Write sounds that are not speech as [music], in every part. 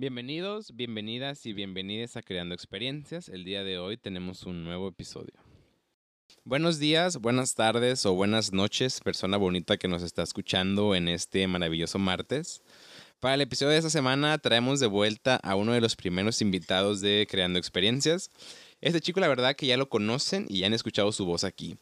Bienvenidos, bienvenidas y bienvenidas a Creando Experiencias. El día de hoy tenemos un nuevo episodio. Buenos días, buenas tardes o buenas noches, persona bonita que nos está escuchando en este maravilloso martes. Para el episodio de esta semana traemos de vuelta a uno de los primeros invitados de Creando Experiencias. Este chico la verdad que ya lo conocen y ya han escuchado su voz aquí.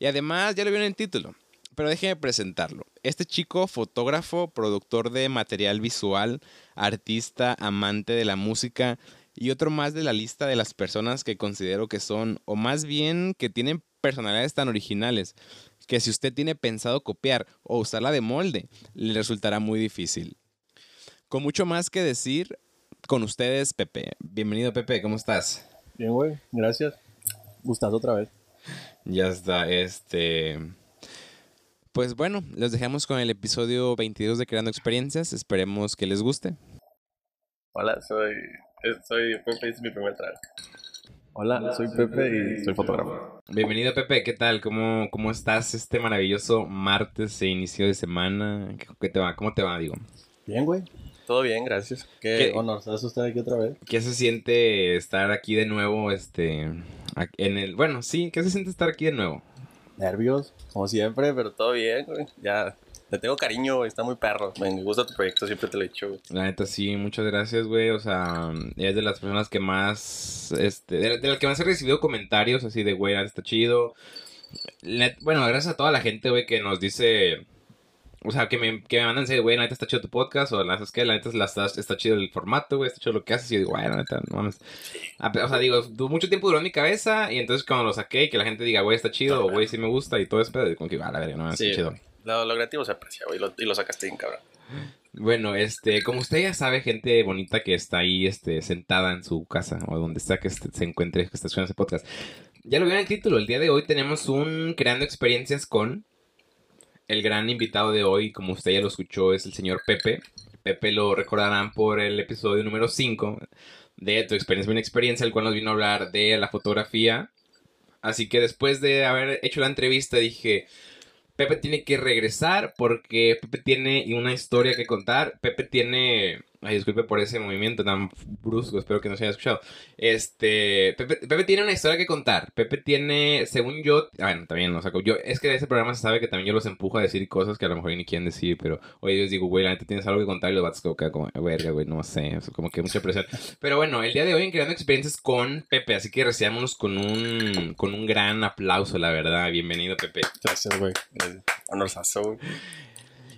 Y además ya lo vieron en el título. Pero déjenme presentarlo. Este chico, fotógrafo, productor de material visual, artista, amante de la música y otro más de la lista de las personas que considero que son, o más bien que tienen personalidades tan originales, que si usted tiene pensado copiar o usarla de molde, le resultará muy difícil. Con mucho más que decir, con ustedes, Pepe. Bienvenido, Pepe, ¿cómo estás? Bien, güey, gracias. Gustas otra vez. Ya está, este... Pues bueno, los dejamos con el episodio 22 de Creando Experiencias. Esperemos que les guste. Hola, soy, soy Pepe y es mi primer trabajo. Hola, soy Pepe y soy fotógrafo. Bienvenido Pepe, ¿qué tal? ¿Cómo, cómo estás este maravilloso martes de inicio de semana? ¿Qué te va? ¿Cómo te va, digo? Bien, güey. Todo bien, gracias. Qué, ¿Qué? honor, ¿estás usted aquí otra vez? ¿Qué se siente estar aquí de nuevo, este, en el, bueno, sí, ¿qué se siente estar aquí de nuevo? Nervios, como siempre, pero Todo bien, güey. Ya, le tengo cariño, güey. Está muy perro. Me gusta tu proyecto, siempre te lo he dicho, güey. La neta sí, muchas gracias, güey, o sea, es de las personas que más, este, de, las que más he recibido comentarios así de, güey, neta está chido. Bueno, gracias a toda la gente, güey, que nos dice... O sea, que me, que me mandan decir, güey, la neta está chido tu podcast, o la neta es que la neta está, está chido el formato, güey, está chido lo que haces, y yo digo, güey, la neta, no mames. A pe- O sea, digo, mucho tiempo duró en mi cabeza, y entonces cuando lo saqué, y que la gente diga, güey, está chido, o güey, sí me gusta, y todo eso, pero como que, a la verga, no, está Sí, chido. Lo, lo creativo se aprecia, güey. Y lo sacaste bien, cabrón. Bueno, este, como usted ya sabe, gente bonita que está ahí, este, sentada en su casa, o donde sea que se encuentre, que está escuchando ese podcast. Ya lo vieron en el título, el día de hoy tenemos un Creando Experiencias con el gran invitado de hoy, como usted ya lo escuchó, es el señor Pepe. Pepe lo recordarán por el episodio número 5 de Tu experiencia, mi experiencia, el cual nos vino a hablar de la fotografía. Así que después de haber hecho la entrevista dije, Pepe tiene que regresar porque Pepe tiene una historia que contar. Pepe tiene... Ay, disculpe por ese movimiento tan brusco, espero que no se haya escuchado. Este, Pepe, Pepe tiene una historia que contar. Pepe tiene, según yo, ah, bueno, también, o sea, yo, es que de ese programa se sabe que también yo los empujo a decir cosas que a lo mejor ni quieren decir, pero hoy yo les digo, güey, la neta tienes algo que contar y los vatos como, verga, güey, no sé, como que mucha presión. Pero bueno, el día de hoy en Creando Experiencias con Pepe, así que recibámonos con un, con un gran aplauso, la verdad. Bienvenido, Pepe. Gracias, güey. Honorazo, güey.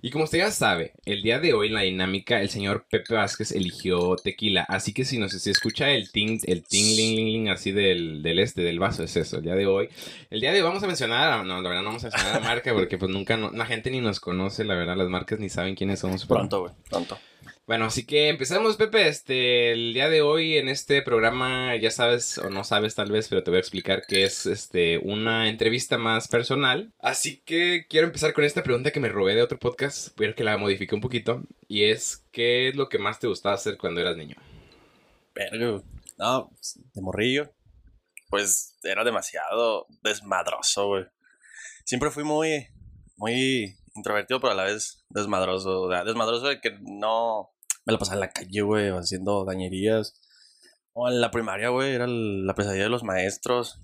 Y como usted ya sabe, el día de hoy en la dinámica el señor Pepe Vázquez eligió tequila, así que si nos si escucha el ting, el ting, ling, ling, ling, así del, del este, del vaso, es eso, el día de hoy. El día de hoy vamos a mencionar, no, la verdad no vamos a mencionar la marca porque pues nunca, no- la gente ni nos conoce, la verdad, las marcas ni saben quiénes somos. Pronto, güey. Pronto. Bueno, así que empezamos, Pepe. Este, el día de hoy en este programa, ya sabes o no sabes tal vez, pero te voy a explicar que es este una entrevista más personal. Así que quiero empezar con esta pregunta que me robé de otro podcast, pero que la modifiqué un poquito. Y es, ¿qué es lo que más te gustaba hacer cuando eras niño? Güey. No, pues, de morrillo. Pues era demasiado desmadroso, güey. Siempre fui muy, muy introvertido, pero a la vez desmadroso. O sea, desmadroso de que no me la pasaba en la calle, güey, haciendo dañerías. O en la primaria, güey, era la pesadilla de los maestros.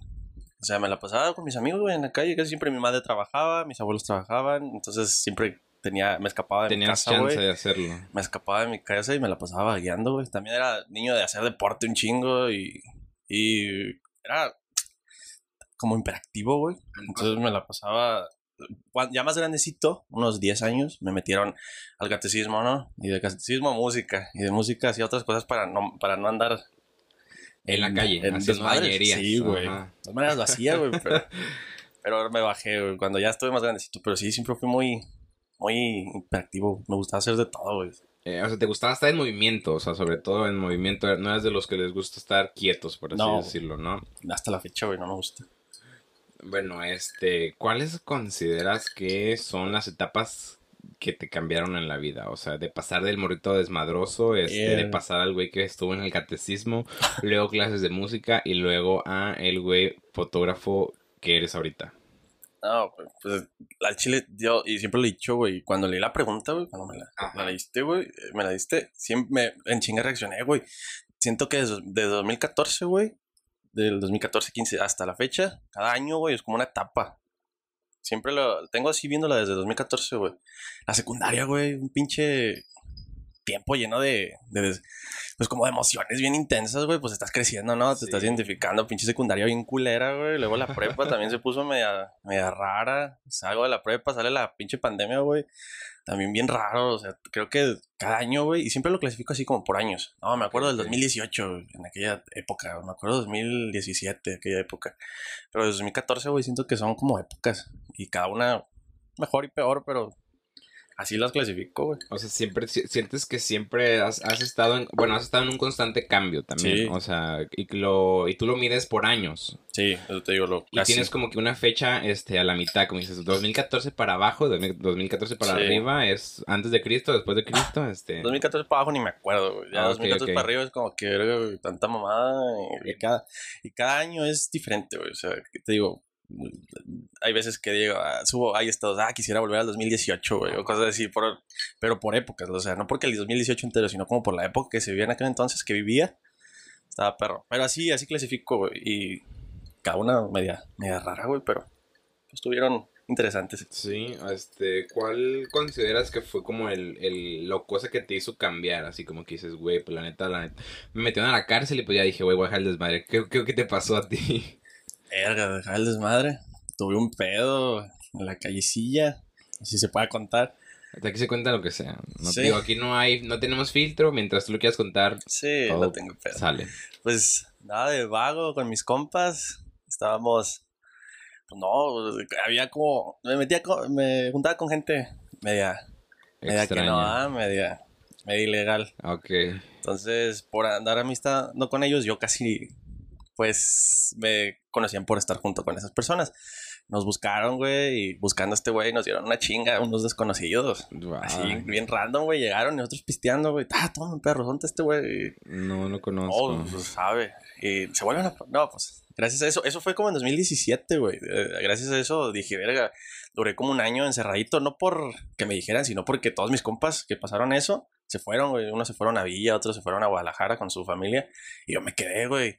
O sea, me la pasaba con mis amigos, güey, en la calle. Casi siempre mi madre trabajaba, mis abuelos trabajaban. Entonces siempre tenía, me escapaba de mi casa, chance güey de hacerlo. me escapaba de mi casa y me la pasaba vagueando, güey. También era niño de hacer deporte un chingo y, y era como imperactivo, güey. Entonces me la pasaba... Ya más grandecito, unos 10 años, me metieron al catecismo, ¿no? Y de catecismo a música. Y de música hacía otras cosas para no, para no andar... En la calle, en desmadres. Sí, güey. De todas maneras lo hacía, güey, pero... [laughs] Pero me bajé, güey, cuando ya estuve más grandecito. Pero sí, siempre fui muy... Muy imperactivo. Me gustaba hacer de todo, güey. Eh, o sea, te gustaba estar en movimiento, o sea, sobre todo en movimiento. No eras de los que les gusta estar quietos, por así No. decirlo, ¿no? Hasta la fecha, güey, no me gusta. Bueno, este, ¿cuáles consideras que son las etapas que te cambiaron en la vida? O sea, de pasar del morrito desmadroso, este, de pasar al güey que estuvo en el catecismo, luego clases de música y luego a el güey fotógrafo que eres ahorita. No, pues, pues al chile, yo, y siempre lo he dicho, güey, cuando leí la pregunta, güey, cuando me la, la leíste, güey, eh, me la diste, siempre me, en chinga reaccioné, güey. Siento que desde, desde 2014, güey, del 2014-15 hasta la fecha, cada año, güey, es como una etapa. Siempre lo tengo así viéndola desde 2014, güey. La secundaria, güey, un pinche tiempo lleno de, pues como de emociones bien intensas, güey, pues estás creciendo, ¿no? Te Sí. estás identificando, pinche secundaria bien culera, güey. Luego la prepa también se puso media, media rara. Salgo de la prepa, sale la pinche pandemia, güey. También bien raro, o sea, creo que cada año, güey, y siempre lo clasifico así como por años. No, me acuerdo del Ok. 2018, güey, en aquella época, me acuerdo del 2017, aquella época. Pero desde 2014, güey, siento que son como épocas, y cada una mejor y peor, pero así las clasifico, güey. O sea, siempre si- sientes que siempre has, has estado en, bueno, has estado en un constante cambio también. Sí. O sea, y, lo, y tú lo mides por años. Sí, eso te digo, lo Y tienes como que una fecha este, a la mitad, como dices, 2014 para abajo, 2000 2014 para Sí. arriba, es antes de Cristo, después de Cristo, este... 2014 para abajo ni me acuerdo, güey. Ya Ah, ok, 2014 ok. para arriba es como que tanta mamada. Y, cada, y cada año es diferente, güey. O sea, te digo, hay veces que digo, ah, subo, hay estados, ah, quisiera volver al 2018, güey, o cosas así, por, pero por épocas, o sea, no porque el 2018 entero, sino como por la época que se vivía en aquel entonces, que vivía, estaba perro. Pero así, así clasifico, güey, y cada una media, media rara, güey, pero estuvieron interesantes. Sí, este, ¿cuál consideras que fue como el, el, lo cosa que te hizo cambiar? Así como que dices, güey, pues la neta, la neta, me metieron a la cárcel y pues ya dije, güey, voy a dejar el desmadre. ¿Qué, qué, qué te pasó a ti? Verga, dejar el desmadre. Tuve un pedo en la callecilla, si se puede contar. Hasta aquí se cuenta lo que sea. No Sí. digo, aquí no hay, no tenemos filtro, mientras tú lo quieras contar, Sí, no tengo pedo. sale. Pues nada de vago con mis compas. Estábamos. Pues no, había como. Me metía con- Me juntaba con gente media. Media que no, Extraña. ah, media. Media ilegal. Ok. Entonces, por andar amistad no con ellos, yo casi. Pues me conocían por estar junto con esas personas. Nos buscaron, güey, y buscando a este güey nos dieron una chinga, unos desconocidos. Así, Ay, bien random, güey. Llegaron y nosotros pisteando, güey. Ah, toma un perro, ¿dónde este güey? no lo No, conozco. pues sabe. Y se vuelven a. No, pues gracias a eso. Eso fue como en 2017, güey. Eh, Gracias a eso dije, verga, duré como un año encerradito. No por que me dijeran, sino porque todos mis compas que pasaron eso se fueron, güey. Unos se fueron a Villa, otros se fueron a Guadalajara con su familia. Y yo me quedé, güey.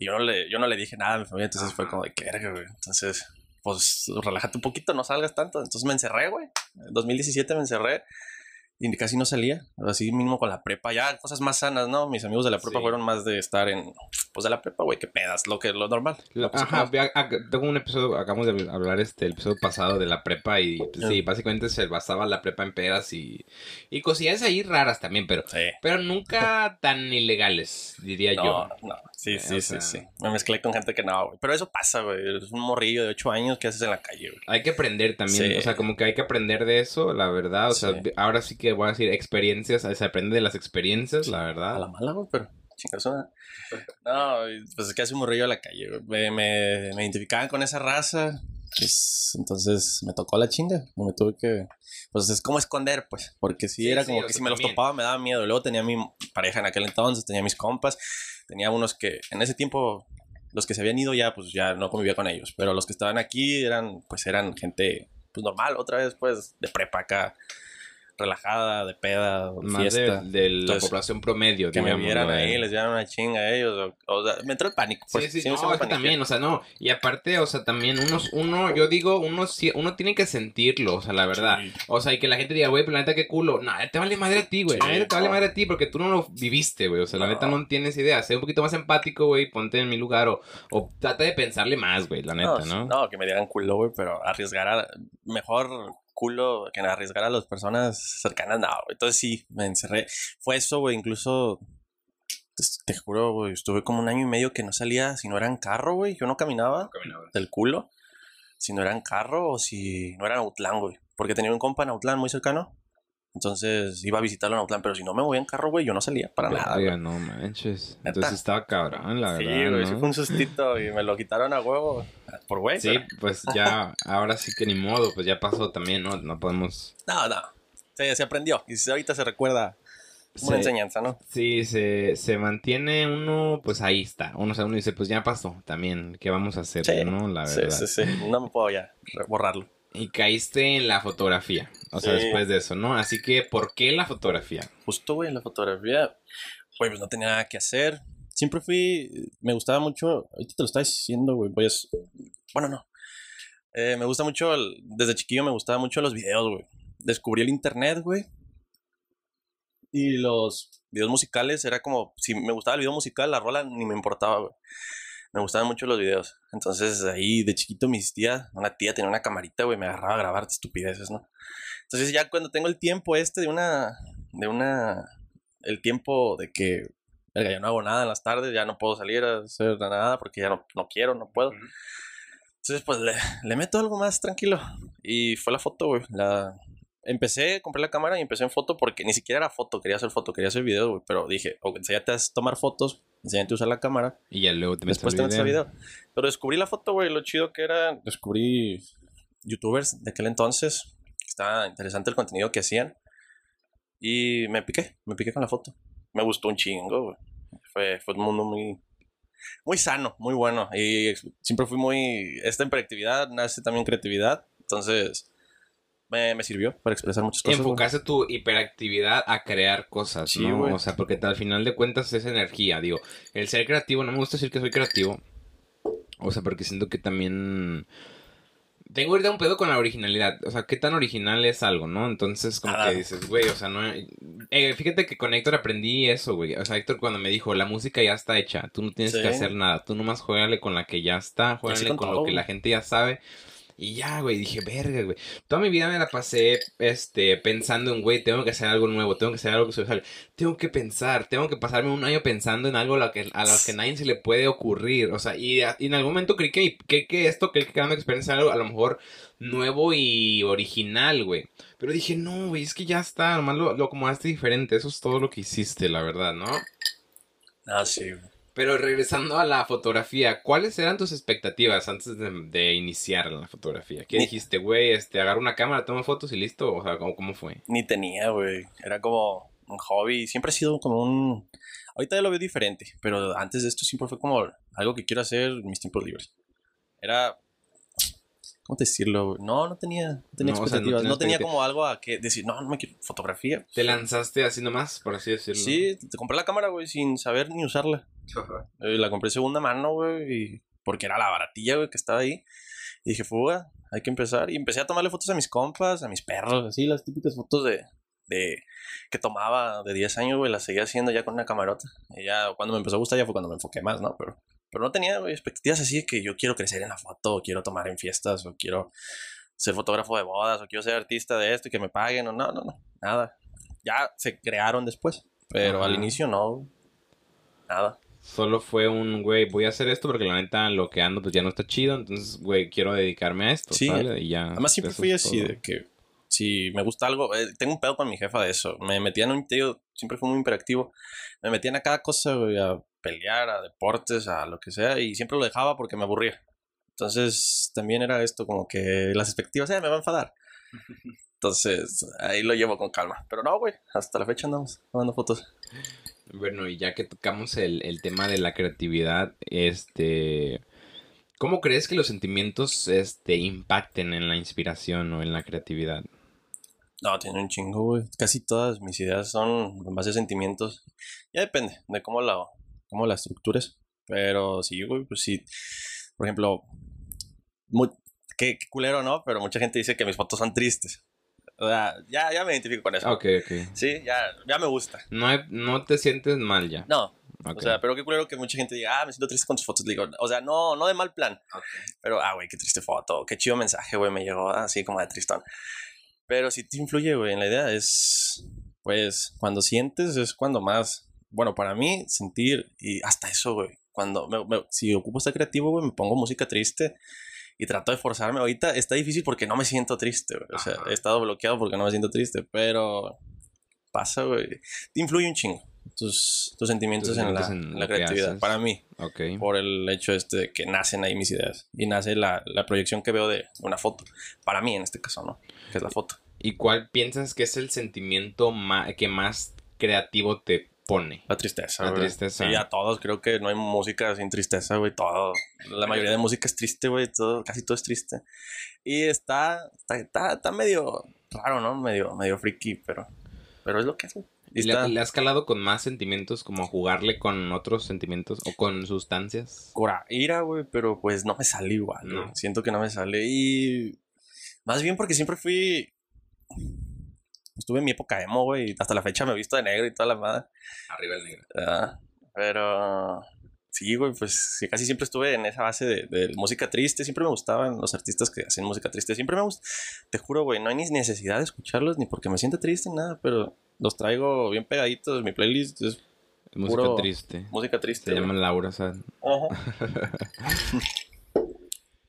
Y yo no le, yo no le dije nada a mi familia. Entonces fue como de que verga, güey. Entonces, pues relájate un poquito, no salgas tanto. Entonces me encerré, güey. En 2017 me encerré. Y casi no salía, así mínimo con la prepa, ya cosas más sanas, ¿no? Mis amigos de la prepa Sí. fueron más de estar en, pues de la prepa, güey, que pedas, lo que lo normal. Lo- Ajá, ac- tengo un episodio, acabamos de hablar este, el episodio pasado de la prepa y pues, sí, básicamente se basaba la prepa en pedas y, y cosillas ahí raras también, pero, Sí. pero nunca tan ilegales, diría No, yo. no, sí, Eh, sí, o sí, sea- sí. Me mezclé con gente que no, güey. Pero eso pasa, güey. Es un morrillo de 8 años que haces en la calle, güey. Hay que aprender también, Sí. o sea, como que hay que aprender de eso, la verdad, o sea, Sí. de- ahora sí que voy a decir experiencias, se aprende de las experiencias, la A verdad. la mala, güey, pero chingas. [laughs] No, pues es que hace un morrillo a la calle, güey. Me, me, me identificaban con esa raza. Pues entonces me tocó la chinga. Me tuve que. Pues es como esconder, pues. Porque si Sí, era como que si me los topaba me daba miedo. Luego tenía mi pareja en aquel entonces, tenía mis compas. Tenía unos que en ese tiempo. Los que se habían ido ya, pues ya no convivía con ellos. Pero los que estaban aquí eran, pues eran gente, pues normal, otra vez, pues, de prepa acá. Relajada, de peda, Más de, fiesta. de la Entonces, población promedio, que me digámoslo, vieran eh. ahí, les dieran una chinga a ellos. O, o sea, me entró el pánico. Sí, Pues, sí, sí, no, sí me paniqué. también, o sea, no, y aparte, o sea, también unos, uno, yo digo, uno, sí- uno tiene que sentirlo, o sea, la verdad, Sí. o sea, y que la gente diga, güey, pero la neta, qué culo, no, te vale madre a ti, güey, Sí, te vale no. madre a ti porque tú no lo viviste, güey, o sea, la No. neta no tienes idea, sé un poquito más empático, güey, ponte en mi lugar, o, o trata de pensarle más, güey, la neta, ¿no? No, que me dieran culo, güey, pero arriesgar a... Mejor culo que arriesgar a las personas cercanas, no, güey. Entonces sí, me encerré. Fue eso, güey, incluso... Te, te juro, güey, estuve como un año y medio que no salía si no era en carro, güey. Yo no caminaba del culo si no era en carro o si no era en Autlán, güey. Porque tenía un compa en Autlán muy cercano. Entonces iba a visitarlo en Autlán, pero si no me movía en carro, güey, yo no salía para nada. güey. No manches, Neta. entonces estaba cabrón, la Sí, verdad, güey, ¿no? sí fue un sustito y me lo quitaron a huevo. Por güey. Sí, pero- pues [laughs] ya, ahora sí que ni modo, pues ya pasó también, ¿no? No podemos... No, no. Sí, se aprendió. Y ahorita se recuerda Una Se- enseñanza, ¿no? Sí, se, se mantiene uno, pues ahí está. Uno, o sea, uno dice, pues ya pasó también. ¿Qué vamos a hacer? Sí, ¿no? La sí, verdad. sí, sí. No me puedo ya borrarlo. Y caíste en la fotografía. O sea, Sí. después de eso, ¿no? Así que, ¿por qué la fotografía? Justo, güey, la fotografía, güey, pues no tenía nada que hacer. Siempre fui, me gustaba mucho, ahorita te lo estaba diciendo, güey, pues, bueno, no. Eh, me gusta mucho, el- desde chiquillo me gustaba mucho los videos, güey. Descubrí el internet, güey. Y los videos musicales era como, si me gustaba el video musical, la rola ni me importaba, güey. Me gustaban mucho los videos. Entonces ahí de chiquito mis tías, una tía tenía una camarita, güey, me agarraba a grabar estupideces, ¿no? Entonces ya cuando tengo el tiempo este de una, de una, el tiempo de que, ya no hago nada en las tardes, ya no puedo salir a hacer nada porque ya no, no quiero, no puedo. Entonces pues le, le meto algo más tranquilo. Y fue la foto, güey. La, empecé, compré la cámara y empecé en foto porque ni siquiera era foto, quería hacer foto, quería hacer video, güey. Pero dije, ok, enséñate a tomar fotos, enséñate a usar la cámara, Y ya luego te metes después te metes a video. video. Pero descubrí la foto, güey, lo chido que era, descubrí youtubers de aquel entonces, estaba interesante el contenido que hacían. Y me piqué, me piqué con la foto. Me gustó un chingo, güey. Fue, fue un mundo muy, muy sano, muy bueno. Y siempre fui muy... Esta hiperactividad nace también creatividad. Entonces, me, me sirvió para expresar muchas cosas. güey. Enfocarse tu hiperactividad a crear cosas, Sí, ¿no? güey. O sea, porque al final de cuentas es energía, digo. El ser creativo, no me gusta decir que soy creativo. O sea, porque siento que también... Tengo ahorita un pedo con la originalidad. O sea, qué tan original es algo, ¿no? Entonces, como Ah. que dices, güey, o sea, no. Eh, fíjate que con Héctor aprendí eso, güey. O sea, Héctor cuando me dijo, la música ya está hecha, tú no tienes Sí. que hacer nada. Tú nomás juégale con la que ya está, juégale con lo que la gente ya sabe. Y ya, güey, dije, verga, güey. Toda mi vida me la pasé, este, pensando en, güey, tengo que hacer algo nuevo, tengo que hacer algo social. Tengo que pensar, tengo que pasarme un año pensando en algo a lo que, a lo que nadie se le puede ocurrir. O sea, y, en algún momento creí que, que, que esto, que creando experiencia algo a lo mejor nuevo y original, güey. Pero dije, no, güey, es que ya está, nomás lo, lo acomodaste diferente. Eso es todo lo que hiciste, la verdad, ¿no? Ah, sí, güey. Pero regresando a la fotografía, ¿cuáles eran tus expectativas antes de, de iniciar la fotografía? ¿Qué Ni- dijiste, güey? Este, agarro una cámara, tomo fotos y listo. O sea, ¿cómo, cómo fue? Ni tenía, güey. Era como un hobby. Siempre ha sido como un... Ahorita ya lo veo diferente, pero antes de esto siempre fue como algo que quiero hacer en mis tiempos libres. Era... ¿Cómo decirlo? güey? No, no tenía, no tenía No, o sea, no expectativas. tenías no tenía como algo a que decir, no, no me quiero fotografía. ¿Te lanzaste así nomás, por así decirlo? Sí, te compré la cámara, güey, sin saber ni usarla. Eh, la compré segunda mano, güey, y- porque era la baratilla, güey, que estaba ahí. Y dije, fuga, hay que empezar. Y empecé a tomarle fotos a mis compas, a mis perros, así, las típicas fotos de, de que tomaba de 10 años, güey, las seguía haciendo ya con una camarota. Y ya cuando me empezó a gustar ya fue cuando me enfoqué más, ¿no? Pero, pero no tenía, expectativas así de que yo quiero crecer en la foto, o quiero tomar en fiestas, o quiero ser fotógrafo de bodas, o quiero ser artista de esto y que me paguen, o no, no, no, nada. Ya se crearon después, pero Ajá. al inicio no, nada. Solo fue un, güey, voy a hacer esto porque la neta lo que ando pues ya no está chido. Entonces, güey, quiero dedicarme a esto, Sí. ¿sale? Y ya. Además siempre fui así todo. de que si me gusta algo, eh, tengo un pedo con mi jefa de eso. Me metían un tío, siempre fui muy imperactivo. Me metían a cada cosa, güey, a pelear, a deportes, a lo que sea, y siempre lo dejaba porque me aburría. Entonces también era esto como que las expectativas, eh, me va a enfadar. [laughs] Entonces ahí lo llevo con calma. Pero no, güey, hasta la fecha andamos tomando fotos. Bueno, y ya que tocamos el, el tema de la creatividad, este... ¿Cómo crees que los sentimientos este, impacten en la inspiración o en la creatividad? No, tiene un chingo, güey. Casi todas mis ideas son en base a sentimientos. Ya depende de cómo la, cómo la estructures. Pero sí, güey, pues sí. Por ejemplo, qué culero, ¿no? Pero mucha gente dice que mis fotos son tristes. O sea, ya, ya me identifico con eso. Ok, ok. Sí, ya, ya me gusta. No, hay- no te sientes mal ya. No, Ok. o sea, pero qué culero que mucha gente diga, ah, me siento triste con tus fotos. Le digo, o sea, no, no de mal plan. Pero, ah, güey, qué triste foto. Qué chido mensaje, güey, me llegó así como de tristón. Pero si te influye, güey, en la idea es, pues, cuando sientes es cuando más, bueno, para mí, sentir y hasta eso, güey. Cuando, me- me- si ocupo estar creativo, güey, me pongo música triste y trato de forzarme. Ahorita está difícil porque no me siento triste, güey. O sea, Ajá. he estado bloqueado porque no me siento triste, pero pasa, güey. Te influye un chingo tus, tus sentimientos Tus en la, en creatividad. haces. Para mí por el hecho este de que nacen ahí mis ideas y nace la, la proyección que veo de una foto. Para mí, en este caso, ¿no? Que es la foto. ¿Y cuál piensas que es el sentimiento que más creativo te pone? La tristeza, La güey. tristeza. Sí, a todos creo que no hay música sin tristeza, güey. Todo. La mayoría de música es triste, güey. Todo, casi todo es triste. Y está, está, está, está medio raro, ¿no? Medio, medio friki, pero, pero es lo que güey. Y ¿Y le, le has calado con más sentimientos, como jugarle con otros sentimientos o con sustancias? cura ira, güey, pero pues no me sale igual, No. Siento que no me sale. Y más bien porque siempre fui. Estuve en mi época emo, güey. y Hasta la fecha me he visto de negro y toda la madre. Arriba el negro. Ah, pero sí, güey, pues sí, casi siempre estuve en esa base de, de música triste. Siempre me gustaban los artistas que hacen música triste. Siempre me gusta. Te juro, güey, no hay ni necesidad de escucharlos ni porque me sienta triste ni nada, pero los traigo bien pegaditos. Mi playlist es Música Puro- triste. música Se triste. llama güey. Laura, ¿sabes? Ajá. [laughs]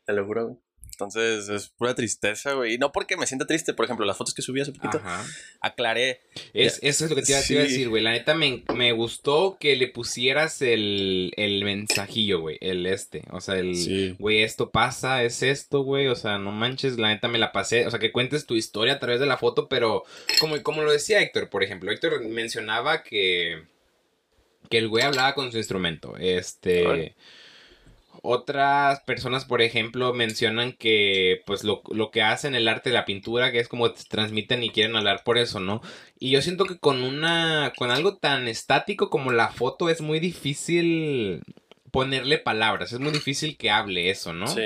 Te lo juro, güey. Entonces es pura tristeza, güey. Y no porque me sienta triste, por ejemplo, las fotos que subí hace poquito, Ajá. aclaré. Es, eso es lo que te iba, a decir, güey. La neta me, me gustó que le pusieras el, el mensajillo, güey. El este. O sea, el. Sí. Güey, esto pasa, es esto, güey. O sea, no manches, la neta me la pasé. O sea, que cuentes tu historia a través de la foto, pero como, como lo decía Héctor, por ejemplo. Héctor mencionaba que. Que el güey hablaba con su instrumento. Este. Otras personas, por ejemplo, mencionan que pues lo, lo que hacen el arte de la pintura, que es como te transmiten y quieren hablar por eso, ¿no? Y yo siento que con una, con algo tan estático como la foto es muy difícil ponerle palabras, es muy difícil que hable eso, ¿no? Sí.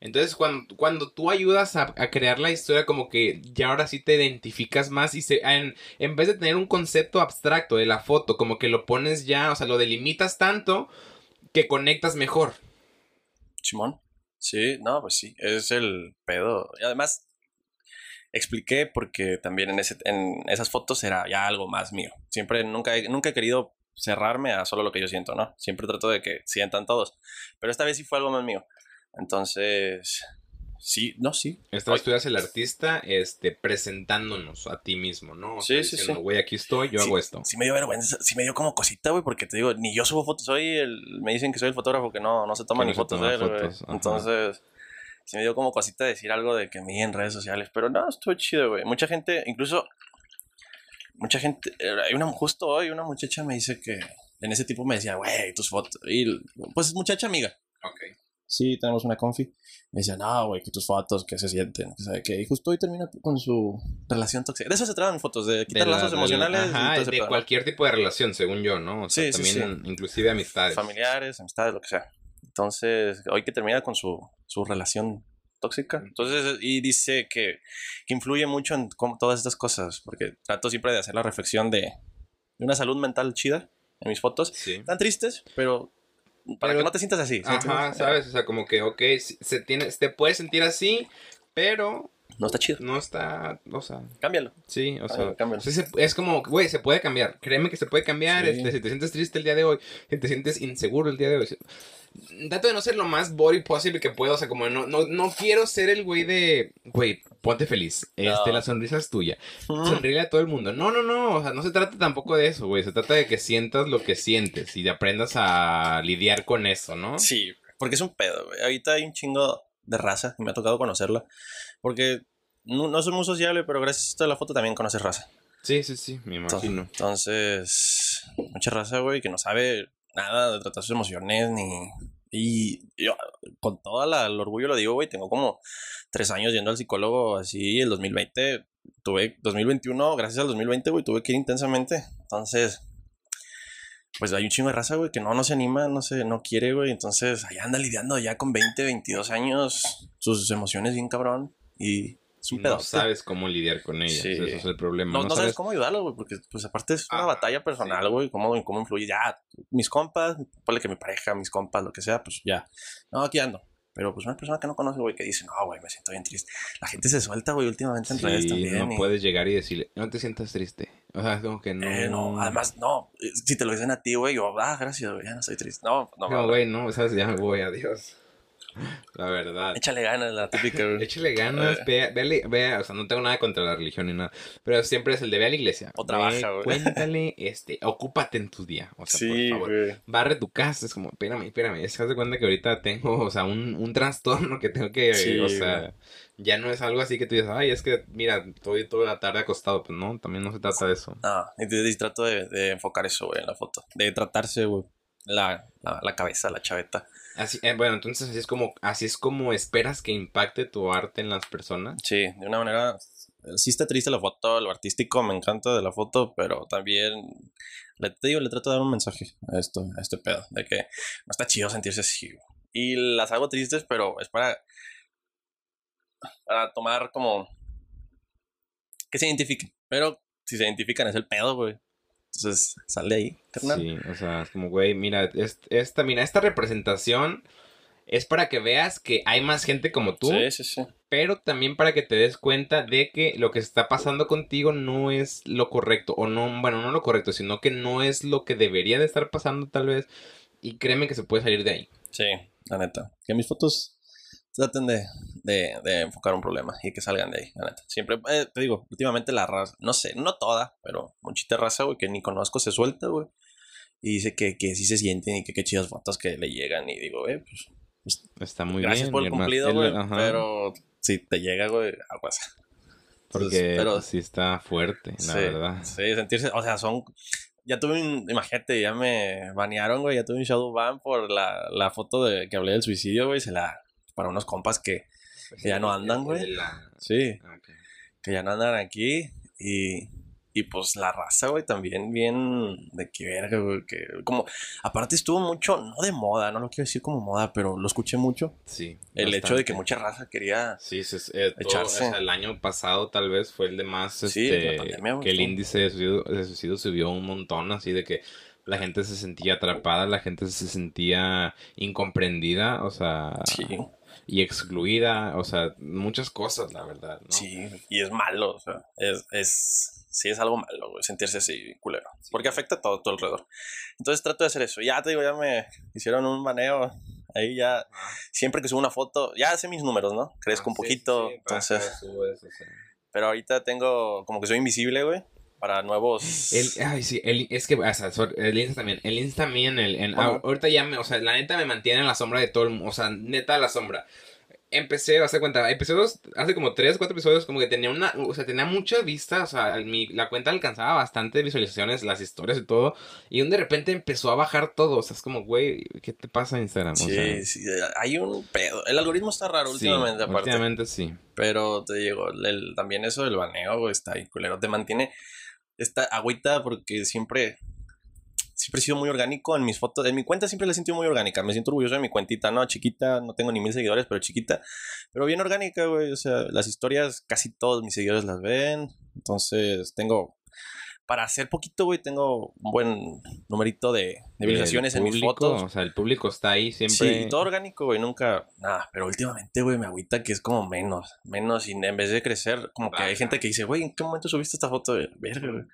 Entonces, cuando, cuando tú ayudas a, a crear la historia, como que ya ahora sí te identificas más y se, en, en vez de tener un concepto abstracto de la foto, como que lo pones ya, o sea, lo delimitas tanto que conectas mejor. Simón. Sí, no, pues sí, es el pedo. Y además, expliqué porque también en, ese, en esas fotos era ya algo más mío. Siempre, nunca nunca he querido cerrarme a solo lo que yo siento, ¿no? Siempre trato de que sientan todos. Pero esta vez sí fue algo más mío. Entonces, sí, no, sí. Esta vez tú eres el artista este, presentándonos a ti mismo, ¿no? O Sí, sea, sí, diciendo, sí. güey, aquí estoy, yo Sí, hago esto. Sí me dio vergüenza, sí me dio como cosita, güey, porque te digo, ni yo subo fotos, soy el, me dicen que soy el fotógrafo que no, no se toma Que no ni se fotos toma de él, güey. fotos. Entonces, sí me dio como cosita decir algo de que me en redes sociales, pero no, estuvo chido, güey. Mucha gente, incluso, mucha gente, eh, hay una, justo hoy una muchacha me dice que, en ese tipo me decía, güey, tus fotos, y pues muchacha amiga. Ok. Sí, tenemos una confi. Me decía, no, güey, que tus fotos, que se sienten, que sabe qué. Y justo hoy termina con su relación tóxica. De eso se tratan fotos, de quitar De la- lazos emocionales. y Ajá, de cualquier tipo de relación, según yo, ¿no? O sea, Sí, sí, también inclusive amistades. familiares, amistades, lo que sea. Entonces, hoy que termina con su, su relación tóxica. Entonces, y dice que, que influye mucho en cómo- todas estas cosas, porque trato siempre de hacer la reflexión de, de una salud mental chida en mis fotos. Sí. Tan tristes, pero para Pero- que no te sientas así. ¿sí Ajá? ¿sabes? O sea, como que, ok, se tiene, te puedes sentir así, pero No está chido. no está, o sea, Cámbialo. sí, o sea, Ah, cámbialo. es como, güey, se puede cambiar, créeme que se puede cambiar, Sí. este, si te sientes triste el día de hoy, si te sientes inseguro el día de hoy, trato de no ser lo más body posible que puedo, o sea, como no, no, no quiero ser el güey de, güey, ponte feliz, este, la sonrisa es tuya, Mm. sonríe a todo el mundo, no, no, no, o sea, no se trata tampoco de eso, güey, se trata de que sientas lo que sientes y de aprendas a lidiar con eso, ¿no? Sí, porque es un pedo, güey. Ahorita hay un chingo de raza y me ha tocado conocerla. Porque no, no soy muy sociable, pero gracias a la foto también conoces raza. Sí, sí, sí, me imagino. Entonces, mucha raza, güey, que no sabe nada de tratar sus emociones ni. Y yo, con todo la- el orgullo lo digo, güey, tengo como tres años yendo al psicólogo así, el 2020, tuve, 2021, gracias al 2020, güey, tuve que ir intensamente. Entonces, pues hay un chingo de raza, güey, que no, no se anima, no se, no quiere, güey. Entonces, ahí anda lidiando ya con 20, 22 años, sus emociones bien cabrón. Y es un no pedote. sabes cómo lidiar con ellas. Sí. Eso es el problema. No, No, no sabes sabes cómo ayudarlo, güey, porque pues aparte es una Ah, batalla personal, sí. güey, cómo, cómo influye ya mis compas, ponle que mi pareja, mis compas, lo que sea, pues ya. No, aquí ando. Pero pues una persona que no conoce, güey, que dice, no, güey, me siento bien triste. La gente se suelta, güey, últimamente en redes también. no y- puedes llegar y decirle, no te sientas triste. O sea, es como que no. Eh, no, además, no, eh, si te lo dicen a ti, güey, yo, ah, gracias, güey, ya no estoy triste. No, no, No, güey, no, sabes, ya me voy, adiós. La verdad. Échale ganas, la típica. [laughs] Échale ganas, vea, vea, vea, o sea, no tengo nada contra la religión ni nada, pero siempre es el de ve a la iglesia. O trabaja, Ve, güey. Cuéntale, este, ocúpate en tu día, o sea, Sí, por favor. güey. Barre tu casa, es como, espérame, espérame, es que de cuenta que ahorita tengo, o sea, un, un trastorno que tengo que, Sí, o sea, ya no es algo así que tú dices, ay, es que, mira, estoy toda la tarde acostado, pues no, también no se trata de eso. Y, y trato de, de enfocar eso, güey, en la foto. De tratarse, güey. La, la, la cabeza, la chaveta. Así, eh, bueno, entonces así es como, así es como esperas que impacte tu arte en las personas. Sí, de una manera. Sí está triste la foto, lo artístico me encanta de la foto, pero también le, te digo, le trato de dar un mensaje a esto, a este pedo, de que no está chido sentirse así. güey. Y las hago tristes, pero es para, para tomar como que se identifiquen. Pero si se identifican es el pedo, güey. Entonces, sale ahí, carnal. Sí, o sea, es como, güey, mira, es- esta, mira, esta representación es para que veas que hay más gente como tú, Sí, sí, sí. pero también para que te des cuenta de que lo que está pasando contigo no es lo correcto, o no, bueno, no lo correcto, sino que no es lo que debería de estar pasando tal vez, y créeme que se puede salir de ahí. Sí, la neta. Que mis fotos traten de, de, de enfocar un problema y que salgan de ahí, la neta. Siempre, eh, te digo, últimamente la raza, no sé, no toda, pero muchita raza, güey, que ni conozco se suelta, güey. Y dice que, que sí se sienten y que qué chidas fotos que le llegan. Y digo, eh, pues Está muy gracias bien. por mi el cumplido, güey. Pero si te llega, güey, aguas. Porque pero- pues, sí está fuerte, la sí, verdad. Sí, sentirse, o sea, son. Ya tuve un, imagínate, ya me banearon, güey, ya tuve un shadow ban por la, la foto de que hablé del suicidio, güey, se la, para unos compas que, que ya no andan, güey. La- sí, ah, que ya no andan aquí y, y pues la raza, güey, también bien de que verga, güey, que como, aparte estuvo mucho, no de moda, no lo quiero decir como moda, pero lo escuché mucho, Sí. el hecho de que mucha raza quería, Sí, sí, sí, eh, todo, Echarse. o sea, el año pasado tal vez fue el de más, Sí, este, la pandemia, que el índice de suicidio, de suicidio subió un montón, así de que la gente se sentía atrapada, la gente se sentía incomprendida, o sea, sí, y excluida, o sea, muchas cosas, la verdad, ¿no? sí, y es malo, o sea, es, es, sí es algo malo, güey, sentirse así, culero, porque afecta a todo tu alrededor. Entonces trato de hacer eso, ya te digo, ya me hicieron un baneo, ahí ya, siempre que subo una foto, ya sé mis números, ¿no? Crezco Ah, un sí, poquito, sí, sí, entonces... subes, o sea. Pero ahorita tengo como que soy invisible, güey. Para nuevos. El, ay, sí, el, es que, o sea, el Insta también, el Insta también, el, en, Ajá. ahorita ya me, o sea, la neta me mantiene en la sombra de todo el mundo, o sea, neta a la sombra. Empecé, hace cuenta, empecé dos, hace como tres, cuatro episodios, como que tenía una, o sea, tenía mucha vista, o sea, mi, la cuenta alcanzaba bastante visualizaciones, las historias y todo, y de repente empezó a bajar todo, o sea, es como, güey, ¿qué te pasa Instagram? O Sí, sea, sí, hay un pedo. El algoritmo está raro sí, últimamente, aparte. últimamente sí. Pero te digo, el- también eso del baneo, güey, está ahí culero. Te mantiene. Está agüita porque siempre. Siempre he sido muy orgánico en mis fotos. En mi cuenta siempre la he sentido muy orgánica. Me siento orgulloso de mi cuentita, ¿no? Chiquita, no tengo ni mil seguidores, pero chiquita. Pero bien orgánica, güey. O sea, las historias casi todos mis seguidores las ven. Entonces, tengo. Para hacer poquito, güey, tengo un buen numerito de, de visualizaciones en mis fotos. O sea, el público está ahí Sí, siempre. y todo orgánico, güey, nunca, nada, pero últimamente, güey, me agüita que es como menos, menos, y en vez de crecer, como que hay gente que dice, güey, ¿en qué momento subiste esta foto? Verga, güey.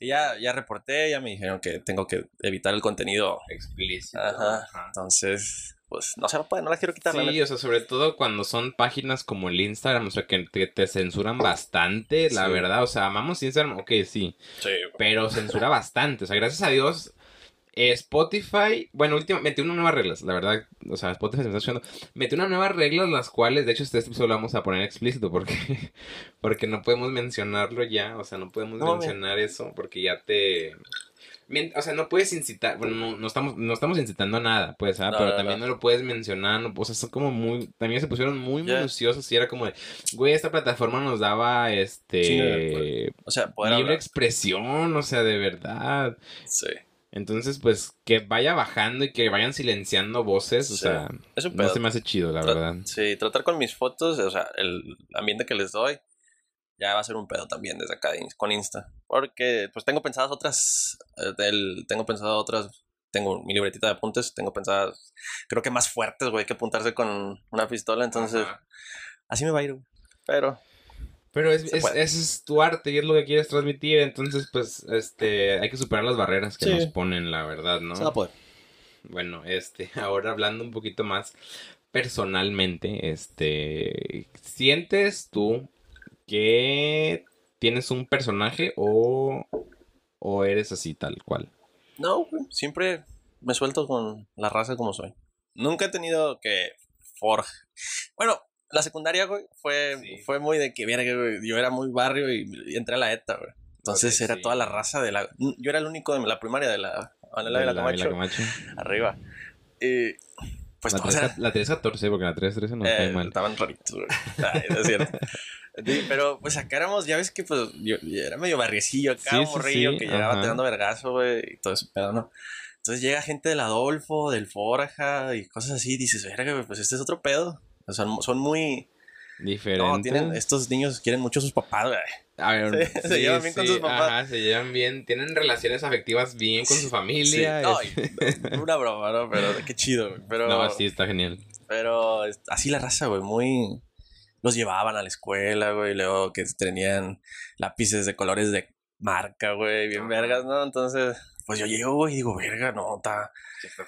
Y ya, ya reporté, ya me dijeron que tengo que evitar el contenido, Explícito. Ajá. ajá. entonces, pues, no se puede, no la quiero quitar, Sí, o sea, sobre todo cuando son páginas como el Instagram, o sea, que te, te censuran bastante, la Sí. verdad, o sea, amamos Instagram, ok, sí, Sí, pero censura bastante, o sea, gracias a Dios, eh, Spotify, bueno, últimamente unas nuevas reglas, la verdad, o sea, Spotify se me está escuchando, metió unas nuevas reglas, las cuales, de hecho, este episodio lo vamos a poner explícito, porque, [laughs] porque no podemos mencionarlo ya, o sea, no podemos No, mencionar eso, porque ya te... O sea, no puedes incitar, bueno, no, no estamos, no estamos incitando a nada, pues, ¿ah? No, pero no, también no. lo puedes mencionar, no, o sea, son como muy, también se pusieron muy Ya. minuciosos y era como de, güey, esta plataforma nos daba, este, Sí, O sea, poder libre hablar. expresión, o sea, de verdad. Sí, Entonces, pues, que vaya bajando y que vayan silenciando voces, o Sí. sea, no se me hace chido, la Tra- verdad. Sí, tratar con mis fotos, o sea, el ambiente que les doy, ya va a ser un pedo también desde acá de- con Insta. Porque, pues tengo pensadas otras, eh, del- tengo pensado otras, tengo mi libretita de apuntes, tengo pensadas, creo que más fuertes, güey, que apuntarse con una pistola, entonces, Ajá. así me va a ir, güey. Pero, Pero es, es- ese es tu arte y es lo que quieres transmitir, entonces, pues, este, hay que superar las barreras que Sí. nos ponen, la verdad, ¿no? se va a poder. Bueno, este, [laughs] ahora hablando un poquito más, personalmente, este, ¿sientes tú que tienes un personaje o, o eres así tal cual? No, siempre me suelto con la raza como soy. Nunca he tenido que forja. [laughs] Bueno, la secundaria, güey, fue, Sí. fue muy de que, verga, güey, yo era muy barrio y, y entré a la ETA, güey. Entonces Ok, era sí. toda la raza de la... Yo era el único de la primaria de la... de la, de la De Camacho, Camacho. arriba. Y pues la, todos 3, eran- la 314, porque la 313 no está eh, mal. estaban raritos, güey. [laughs] Ay, no es cierto. Pero pues acá éramos, ya ves que pues yo, yo era medio barriecillo acá, Sí, morrillo sí, que llegaba ajá. tirando vergazo, güey, y todo eso, pero no. Entonces llega gente del Adolfo, del Forja y cosas así, y dices, verga, pues este es otro pedo. O sea, son, muy... Diferente. No, tienen, estos niños quieren mucho a sus papás, güey. A ver, [laughs] Se- se llevan bien con sus papás. Ajá, se llevan bien. Tienen relaciones afectivas bien con su familia. Sí, es- una broma, ¿no? Pero qué chido, güey. Pero, [laughs] No, sí, está genial. pero así la raza, güey, muy... Los llevaban a la escuela, güey, luego que tenían lápices de colores de marca, güey, bien vergas, ¿no? Entonces, pues yo llego, güey, y digo, verga, no, está...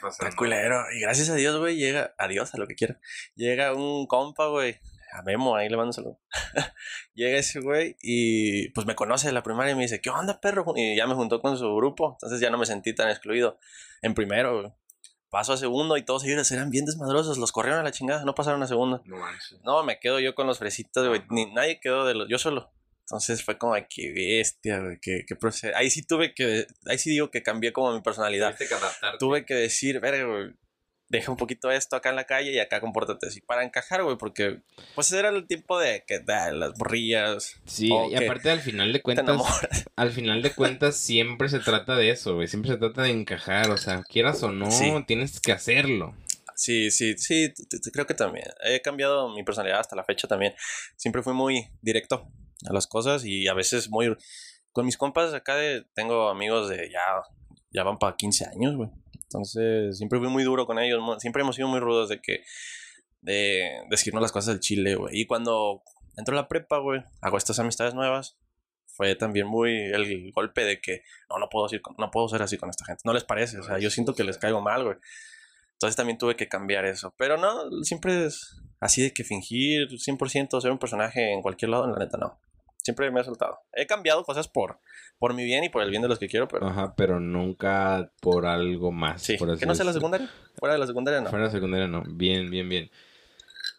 Está culero. Y gracias a Dios, güey, llega. Adiós, a lo que quiera. Llega un compa, güey. A Memo, ahí le mando un saludo. [laughs] llega ese güey y pues me conoce de la primaria y me dice, ¿qué onda, perro? Y ya me juntó con su grupo. Entonces ya no me sentí tan excluido. En primero, güey. Paso a segundo y todos ellos eran bien desmadrosos. Los corrieron a la chingada, no pasaron a segundo. No. No, me quedo yo con los fresitas, güey. Ni nadie quedó de los. Yo solo. Entonces fue como, qué bestia, güey. Qué, qué procede. Ahí sí tuve que. Ahí sí digo que cambié como mi personalidad que tuve que decir, verga, güey, deja un poquito esto acá en la calle y acá compórtate así para encajar, güey, porque pues era el tiempo de que da, las borrillas Sí, y aparte al final de cuentas, [laughs] al final de cuentas siempre se trata de eso, güey. Siempre se trata de encajar, o sea, quieras o no, Sí. tienes que hacerlo. Sí, sí, sí, creo que también. He cambiado mi personalidad hasta la fecha también. Siempre fui muy directo a las cosas y a veces muy... Con mis compas acá de, tengo amigos de ya, ya van para 15 años, güey. Entonces, siempre fui muy duro con ellos. Siempre hemos sido muy rudos de que... De decirnos las cosas del chile, güey. Y cuando entro a la prepa, güey, hago estas amistades nuevas. Fue también muy el golpe de que no, no puedo, decir, no puedo ser así con esta gente. No les parece, o sea, yo siento que les caigo mal, güey. Entonces también tuve que cambiar eso. Pero no, siempre es así de que fingir 100% ser un personaje en cualquier lado, la neta no. Siempre me ha soltado. He cambiado cosas por, por mi bien y por el bien de los que quiero, pero Ajá, pero nunca por algo más. sí. por así ¿Que no sea la secundaria? Fuera de la secundaria no. Fuera de la secundaria no. Bien, bien, bien.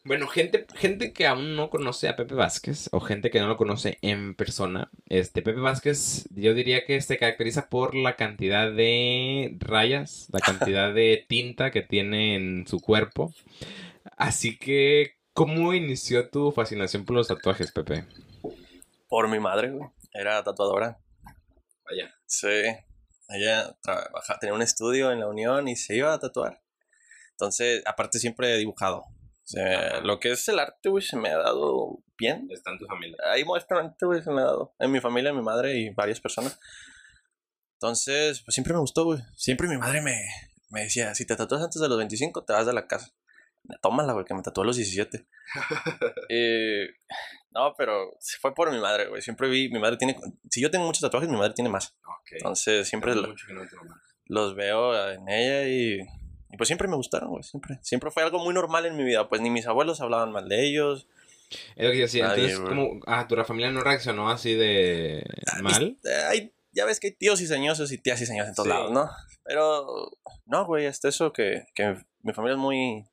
Bueno, gente, gente que aún no conoce a Pepe Vázquez o gente que no lo conoce en persona, este Pepe Vázquez yo diría que se caracteriza por la cantidad de rayas, la [laughs] cantidad de tinta que tiene en su cuerpo. Así que, ¿cómo inició tu fascinación por los tatuajes, Pepe? Por mi madre, güey. Era tatuadora. Vaya. Sí. Ella trabaja, tenía un estudio en la Unión y se iba a tatuar. Entonces, aparte siempre he dibujado. O sea, lo que es el arte, güey, se me ha dado bien. Está en tu familia. ahí modestamente, güey, se me ha dado. En mi familia, mi madre y varias personas. Entonces, pues siempre me gustó, güey. Siempre mi madre me, me decía, si te tatúas antes de los 25, te vas de la casa. Tómala, güey, que me tatué a los 17. [laughs] Eh, no, pero fue por mi madre, güey. Siempre vi, mi madre tiene, si yo tengo muchos tatuajes, mi madre tiene más. Ok. Entonces, siempre lo- los veo en ella y, y pues siempre me gustaron, güey, siempre. Siempre fue algo muy normal en mi vida, pues ni mis abuelos hablaban mal de ellos. Es lo que yo decía. Nadie, Entonces, como, ah, tu familia no reaccionó así de mal. Eh, hay, ya ves que hay tíos y señosos y tías y señores en todos Sí. lados, ¿no? Pero, no, güey, este eso que, que mi familia es muy...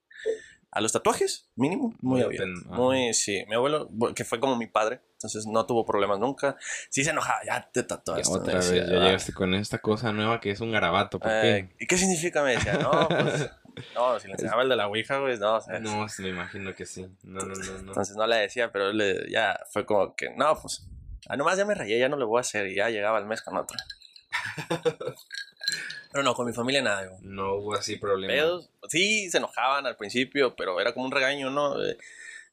A los tatuajes, mínimo, muy Muy abierto. ajá. Muy, sí. Mi abuelo, bu- que fue como mi padre, entonces no tuvo problemas nunca. Sí se enojaba, ya te tatuaste. me otra vez, decía, ya llegaste con esta cosa nueva que es un garabato. ¿Por Eh, qué? ¿Y qué significa? Me decía, no, pues... No, si le [laughs] enseñaba el de la Ouija, güey, no, o sea, No, sí, me imagino que sí. No, no, no, no. Entonces no le decía, pero le, ya fue como que, no, pues, ah, nomás ya me rayé, ya no lo voy a hacer. Y ya llegaba el mes con otro. [laughs] pero no, con mi familia nada. No hubo así problema. Pedos, sí, se enojaban al principio, pero era como un regaño, ¿no?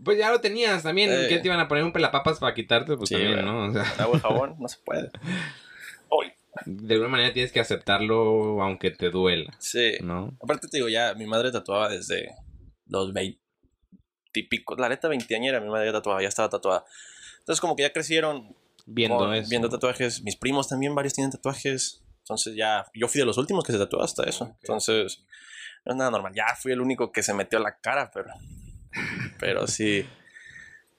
Pues ya lo tenías también. Eh. ¿Qué te iban a poner un pelapapas para quitarte? Pues Sí, también. ¿no? O sea, agua y jabón, no se puede. [laughs] De alguna manera tienes que aceptarlo aunque te duela, sí. ¿no? Aparte te digo, ya mi madre tatuaba desde los 20 típicos, la neta veinteañera, mi madre ya tatuaba, ya estaba tatuada. Entonces como que ya crecieron Viendo con- eso. viendo tatuajes. Mis primos también, varios tienen tatuajes. Entonces ya, yo fui de los últimos que se tatuó hasta eso. Entonces, no es nada normal. Ya fui el único que se metió la cara, pero, pero sí.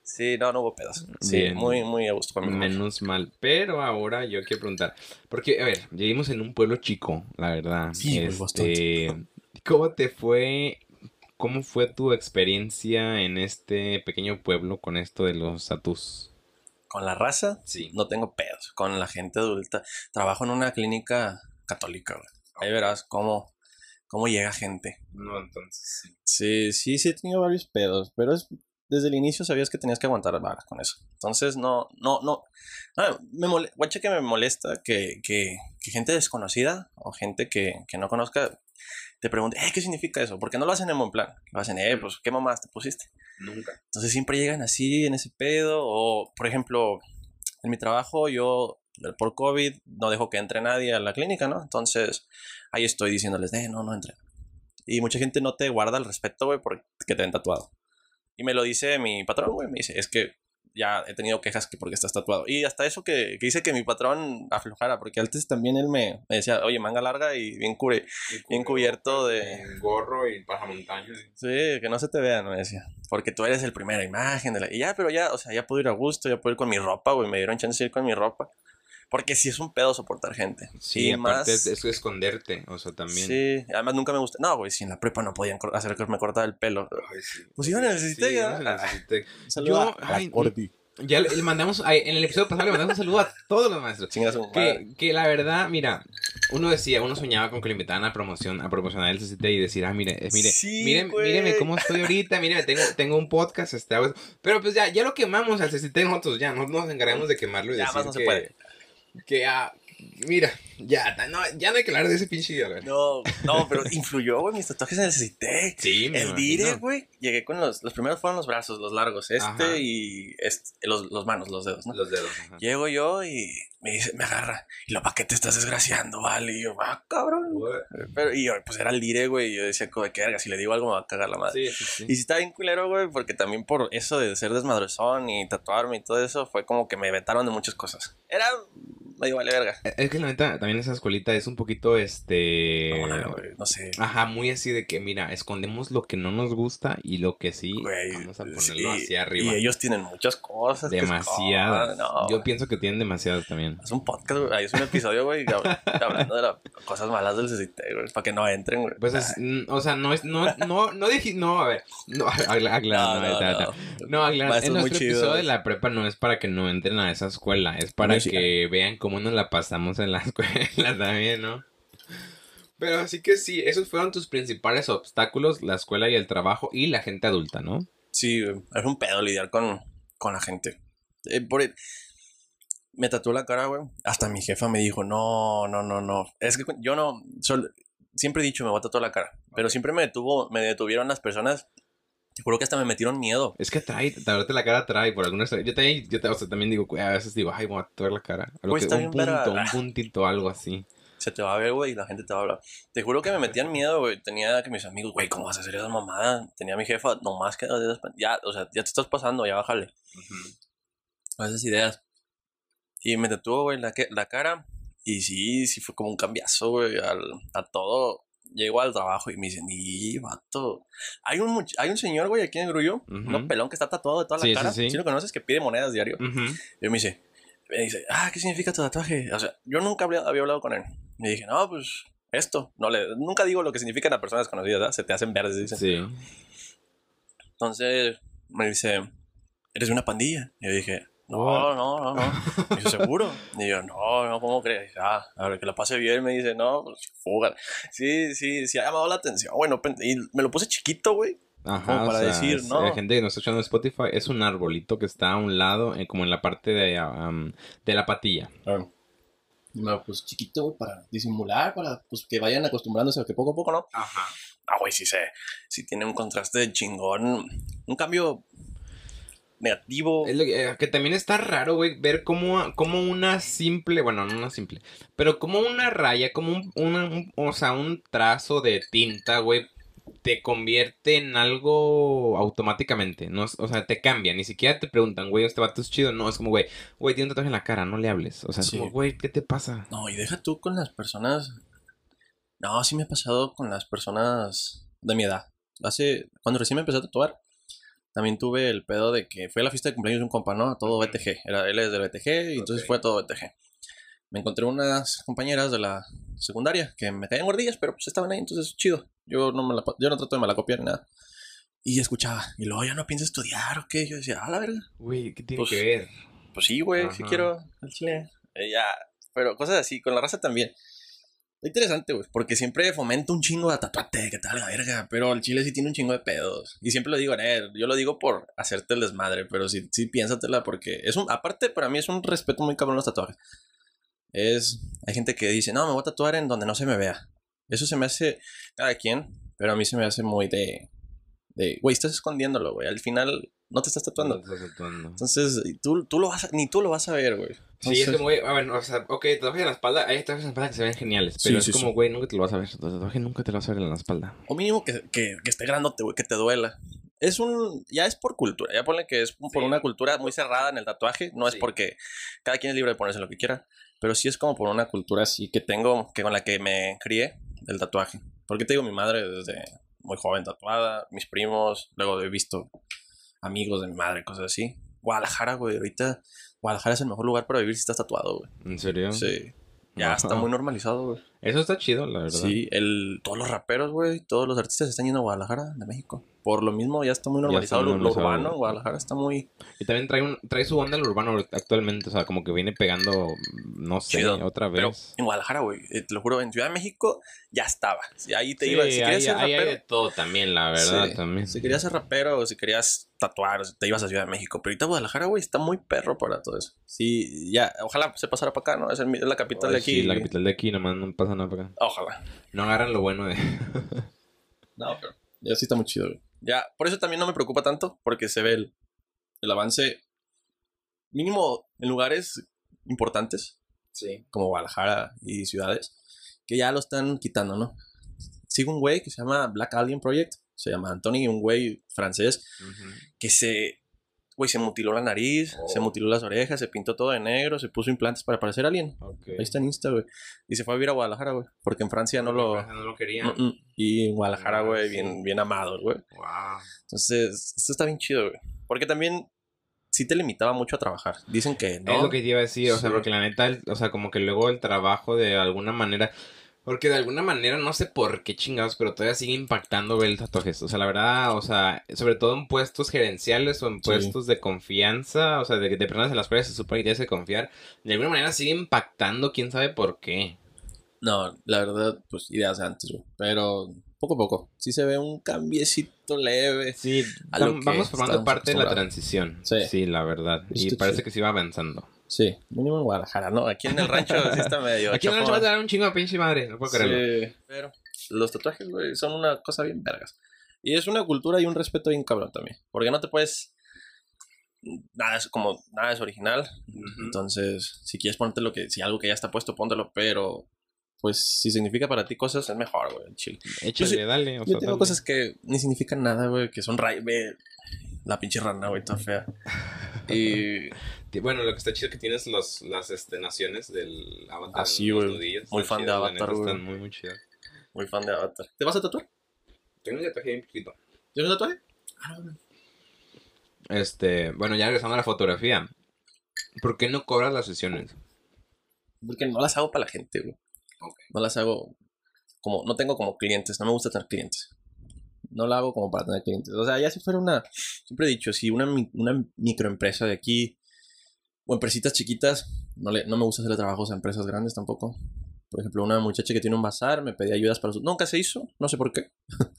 Sí, no, no hubo pedos. Sí, Bien. muy, muy a gusto. Menos mal. Pero ahora yo quiero preguntar. Porque, a ver, vivimos en un pueblo chico, la verdad. Sí, Este, ¿Cómo te fue? ¿Cómo fue tu experiencia en este pequeño pueblo con esto de los tatus? Con la raza, Sí. no tengo pedos. Con la gente adulta. Trabajo en una clínica católica, güey. Ahí verás cómo, cómo llega gente. No, entonces sí. Sí, sí, sí he tenido varios pedos, pero es, desde el inicio sabías que tenías que aguantar varas con eso. Entonces, no, no, no. Me mole, guacha que me molesta que, que, que gente desconocida o gente que, que no conozca te pregunte, eh, ¿qué significa eso? Porque no lo hacen en buen plan. Lo hacen, eh, pues, ¿qué mamás te pusiste? Nunca. Entonces siempre llegan así en ese pedo. O, por ejemplo, en mi trabajo yo por COVID no dejo que entre nadie a la clínica, ¿no? Entonces ahí estoy diciéndoles, eh, no, no entren. Y mucha gente no te guarda el respeto, güey, porque te ven tatuado. Y me lo dice mi patrón, güey, me dice, es que ya he tenido quejas que porque estás tatuado. Y hasta eso que, que hice que mi patrón aflojara, porque antes también él me, me decía, oye, manga larga y bien cure. Bien cubierto de- gorro y pasamontañas. Sí, que no se te vea, me decía. Porque tú eres el primera imagen de la... Y ya, pero ya, o sea, ya puedo ir a gusto, ya puedo ir con mi ropa, güey. Me dieron chance de ir con mi ropa. Porque sí es un pedo soportar gente. Sí, Y aparte más- es esconderte, o sea, también. Sí, además nunca me gusta. No, güey, si en la prepa no podían hacer que me cortara el pelo. Ay, sí. Pues yo necesité Sí, ya. yo necesité. [laughs] Saluda Yo, a la ay, Corti. Ya le, le mandamos, ay, en el episodio pasado le mandamos un saludo a todos los maestros. Que, que la verdad, mira, uno decía, uno soñaba con que le invitaran a promoción, a promocionar el CCT y decir, ah, mire, eh, mire, Sí, güey. míreme cómo estoy ahorita, míreme, tengo, tengo un podcast, este, hago- pero pues ya, ya lo quemamos al CCT nosotros, ya, no nos encargamos de quemarlo y Ya decir más no se que, puede. Que, ah, mira, ya, no, ya no hay que hablar de ese pinche día, güey. No, no, pero influyó, güey, mis tatuajes Citec. Sí, me El imagino. dire, güey, llegué con los... Los primeros fueron los brazos, los largos. Este Ajá. y este, los, los manos, los dedos, ¿no? Los dedos, ajá. Llego yo y me dice, me agarra. Y lo, ¿para qué te estás desgraciando, vale? Y yo, ah, cabrón. Pero, y yo, pues era el dire, güey. Y yo decía, como, qué verga, si le digo algo me va a cagar la madre. Sí, sí, sí. Y sí está bien culero, güey, porque también por eso de ser desmadrezón y tatuarme y todo eso, fue como que me vetaron de muchas cosas. Era medio vale verga. Es que la neta, también esa escuelita es un poquito, este... No, sé. Ajá, muy así de que, mira, escondemos lo que no nos gusta y lo que sí, Güey, vamos a ponerlo sí, hacia arriba. Y ellos tienen muchas cosas. Demasiadas. Yo pienso que tienen demasiadas también. Es un podcast, güey. Ahí es un episodio, güey, hab- hablando de las cosas malas del CCT, güey, para que no entren, güey. Pues es, o sea, no es, no, no, no dije, no, a ver, no, [laughs] acla- aclara, no, no, aclara, en nuestro episodio de la prepa no es para que no entren a esa escuela, es para que vean cómo nos la pasamos en la [laughs] escuela también, ¿no? Pero así que sí, esos fueron tus principales obstáculos, la escuela y el trabajo y la gente adulta, ¿no? Sí, es un pedo lidiar con, con la gente. Eh, por el- Me tatuó la cara, güey. Hasta mi jefa me dijo, no, no, no, no. Es que yo no... sol- Siempre he dicho, me voy a tatuar la cara. Pero siempre me detuvo, me detuvieron las personas. Te juro que hasta me metieron miedo. Es que trae, tatuarte la cara trae por alguna Yo también, yo te- o sea, también digo, a veces digo, ay, voy a tatuar la cara. Algo Güey, que- está un punto, un puntito, algo así. Se te va a ver, güey, y la gente te va a hablar. Te juro que me metían miedo, güey. Tenía que mis amigos, güey, ¿cómo vas a hacer esa mamada? Tenía a mi jefa, nomás que... Ya, o sea, ya te estás pasando, ya bájale. esas ideas. Y me tatuó, güey, la, que- la cara. Y sí, sí fue como un cambiazo, güey, al, a todo. Llego al trabajo y me dicen, y vato. Hay un, hay un señor, güey, aquí en el grullo, un pelón que está tatuado de toda Sí, sí, la cara. sí. Si lo conoces, que pide monedas diario. Ujú. Y me dice, me dice, ah, ¿qué significa tu tatuaje? O sea, yo nunca había, había hablado con él. Y dije, no, pues esto. No le, nunca digo lo que significan a personas desconocidas, ¿verdad? Se te hacen verdes, dicen. Sí. Entonces me dice, ¿eres de una pandilla? Y yo dije, no, no, no, [laughs] no. Dice, ¿seguro? Y yo, no, no, ¿cómo crees? Ah, a ver, que la pase bien. Me dice, no, pues fuga. Sí, sí, sí, ha llamado la atención. Bueno, y me lo puse chiquito, güey. Ajá, Como o para sea, decir, es- ¿no? La gente que nos está escuchando en Spotify es un arbolito que está a un lado, eh, como en la parte de, um, de la patilla. No, pues chiquito, güey, para disimular, para pues, que vayan acostumbrándose a que poco a poco, ¿no? Ajá. Ah, güey, sí se, sí tiene un contraste chingón. Un cambio negativo. Es lo que, eh, que también está raro, güey, ver cómo, cómo una simple, bueno, no una simple, pero como una raya, como un, una- un- o sea, un trazo de tinta, güey, te convierte en algo automáticamente. No, o sea, te cambia. Ni siquiera te preguntan, güey, este vato es chido. No, es como, güey, güey, tiene un tatuaje en la cara, no le hables. O sea, es Sí. como, güey, ¿qué te pasa? No, y deja tú con las personas. No, sí me ha pasado con las personas de mi edad. Hace. Cuando recién me empecé a tatuar, también tuve el pedo de que fue a la fiesta de cumpleaños de un compa, ¿no? A todo BTG. Era, él es del BTG y entonces Ok. fue a todo BTG. Me encontré unas compañeras de la secundaria que me caían gordillas, pero pues estaban ahí, entonces chido. Yo no, me la, yo no trato de malacopiar ni nada. Y escuchaba, y luego ya no pienso estudiar o qué. Yo decía, a la verga. Güey, ¿qué tiene Pues, que ver? Pues sí, güey, Ajá. quiero al chile. Eh, ya, pero cosas así, con la raza también. Interesante, güey, porque siempre fomento un chingo de tatuate, que tal la verga, pero el chile sí tiene un chingo de pedos. Y siempre lo digo, eh, yo lo digo por hacerte el desmadre, pero sí, sí piénsatela porque es un, aparte para mí es un respeto muy cabrón los tatuajes. Es, hay gente que dice, no, me voy a tatuar en donde no se me vea. Eso se me hace, cada quien, pero a mí se me hace muy de, de, güey, estás escondiéndolo, güey, al final no te estás tatuando. No te estás tatuando. Entonces, tú, tú lo vas a- ni tú lo vas a ver, güey. Sí, es Entonces, como, güey, a ver, o sea, ok, tatuajes en la espalda, hay tatuajes en la espalda que se ven geniales, pero Sí, es sí, como, sí. güey, nunca te lo vas a ver, tu tatuaje nunca te lo vas a ver en la espalda. O mínimo que, que, que esté grandote, güey, que te duela. Es un. Ya es por cultura. Ya ponle que es por una cultura muy cerrada en el tatuaje. No es porque cada quien es libre de ponerse lo que quiera. Pero sí es como por una cultura así que tengo, que con la que me crié del tatuaje. Porque te digo, mi madre desde muy joven tatuada, mis primos, luego he visto amigos de mi madre, cosas así. Guadalajara, güey, ahorita Guadalajara es el mejor lugar para vivir si estás tatuado, güey. ¿En serio? Sí. Ya Ajá. está muy normalizado, güey. Eso está chido, la verdad. Sí, el, todos los raperos, güey, todos los artistas están yendo a Guadalajara, de México. Por lo mismo, ya está muy está normalizado muy lo, urbano. Guadalajara está muy Y también trae, un, trae su onda al urbano actualmente, o sea, como que viene pegando, no sé, chido. otra Pero vez. en Guadalajara, güey, eh, te lo juro, en Ciudad de México ya estaba. Si ahí te Sí, ibas, si querías ahí- ser ahí hay rapero. de todo también, la verdad, Sí. también. Si querías ser rapero o si querías tatuar, te ibas a Ciudad de México. Pero ahorita Guadalajara, güey, está muy perro para todo eso. Sí, ya, ojalá se pasara para acá, ¿no? Es, el- es la capital de aquí. Sí, la capital de aquí, nomás no pasa nada para acá. Ojalá. No agarran lo bueno de... [laughs] No, pero ya sí está muy chido, güey. Ya, por eso también no me preocupa tanto, porque se ve el, el avance mínimo en lugares importantes, Sí. como Guadalajara y ciudades, que ya lo están quitando, ¿no? Sigo un güey que se llama Black Alien Project, se llama Anthony, un güey francés que se, güey, se mutiló la nariz, Oh. se mutiló las orejas, se pintó todo de negro, se puso implantes para parecer alien. Ahí está en Insta, güey. Y se fue a vivir a Guadalajara, güey, porque en Francia no lo... No lo quería. Mm, mm. Y en Guadalajara, Ah, güey, sí. bien, bien amado, güey. Wow. Entonces, esto está bien chido, güey. Porque también sí te limitaba mucho a trabajar. Dicen que no. Es lo que te iba a decir, o sea, porque la neta, el- o sea, como que luego el trabajo de alguna manera, porque de alguna manera, no sé por qué chingados, pero todavía sigue impactando ver el tatuajes. O sea, la verdad, o sea, sobre todo en puestos gerenciales o en Sí. puestos de confianza, o sea, de, de personas en las cuales se supone que tienes que confiar, de alguna manera sigue impactando, quién sabe por qué. No, la verdad, pues ideas de antes, güey. Pero poco a poco. Sí se ve un cambiecito leve. Sí, A lo que vamos formando parte de la transición. Sí. Sí, la verdad. Y Está parece chido. que sí va avanzando. Sí, mínimo en Guadalajara, ¿no? Aquí en el rancho sí [laughs] está medio. Aquí en noche chafón. va a dar un chingo de pinche madre, no puedo creerlo. Sí, pero los tatuajes, güey, son una cosa bien vergas. Y es una cultura y un respeto bien cabrón también. Porque no te puedes. Nada es como. Nada es original. Entonces, si quieres ponerte lo que. Si algo que ya está puesto, póntelo. Pero. Pues si significa para ti cosas, es mejor, güey. Chill. Échale, sí- dale. O Yo sea, tengo dale. cosas que ni significan nada, güey. Que son ray. La pinche rana, güey, toda fea. [laughs] Y. Bueno, lo que está chido es que tienes los, las este, naciones del Avatar. Ah, sí, en los güey. Muy fan de chidas, Avatar, güey. Están muy, muy chidas. Muy fan de Avatar. ¿Te vas a tatuar? Tengo un tatuaje bien chiquito. ¿Tienes un tatuaje? Este, bueno, ya regresando a la fotografía. ¿Por qué no cobras las sesiones? Porque no las hago para la gente, güey. No las hago como, no tengo como clientes, no me gusta tener clientes. No la hago como para tener clientes. O sea, ya si fuera una, siempre he dicho, si una, una microempresa de aquí o empresitas chiquitas, no, le, no me gusta hacerle trabajos a empresas grandes tampoco. Por ejemplo, una muchacha que tiene un bazar me pedía ayudas para su... Nunca se hizo, no sé por qué. [laughs]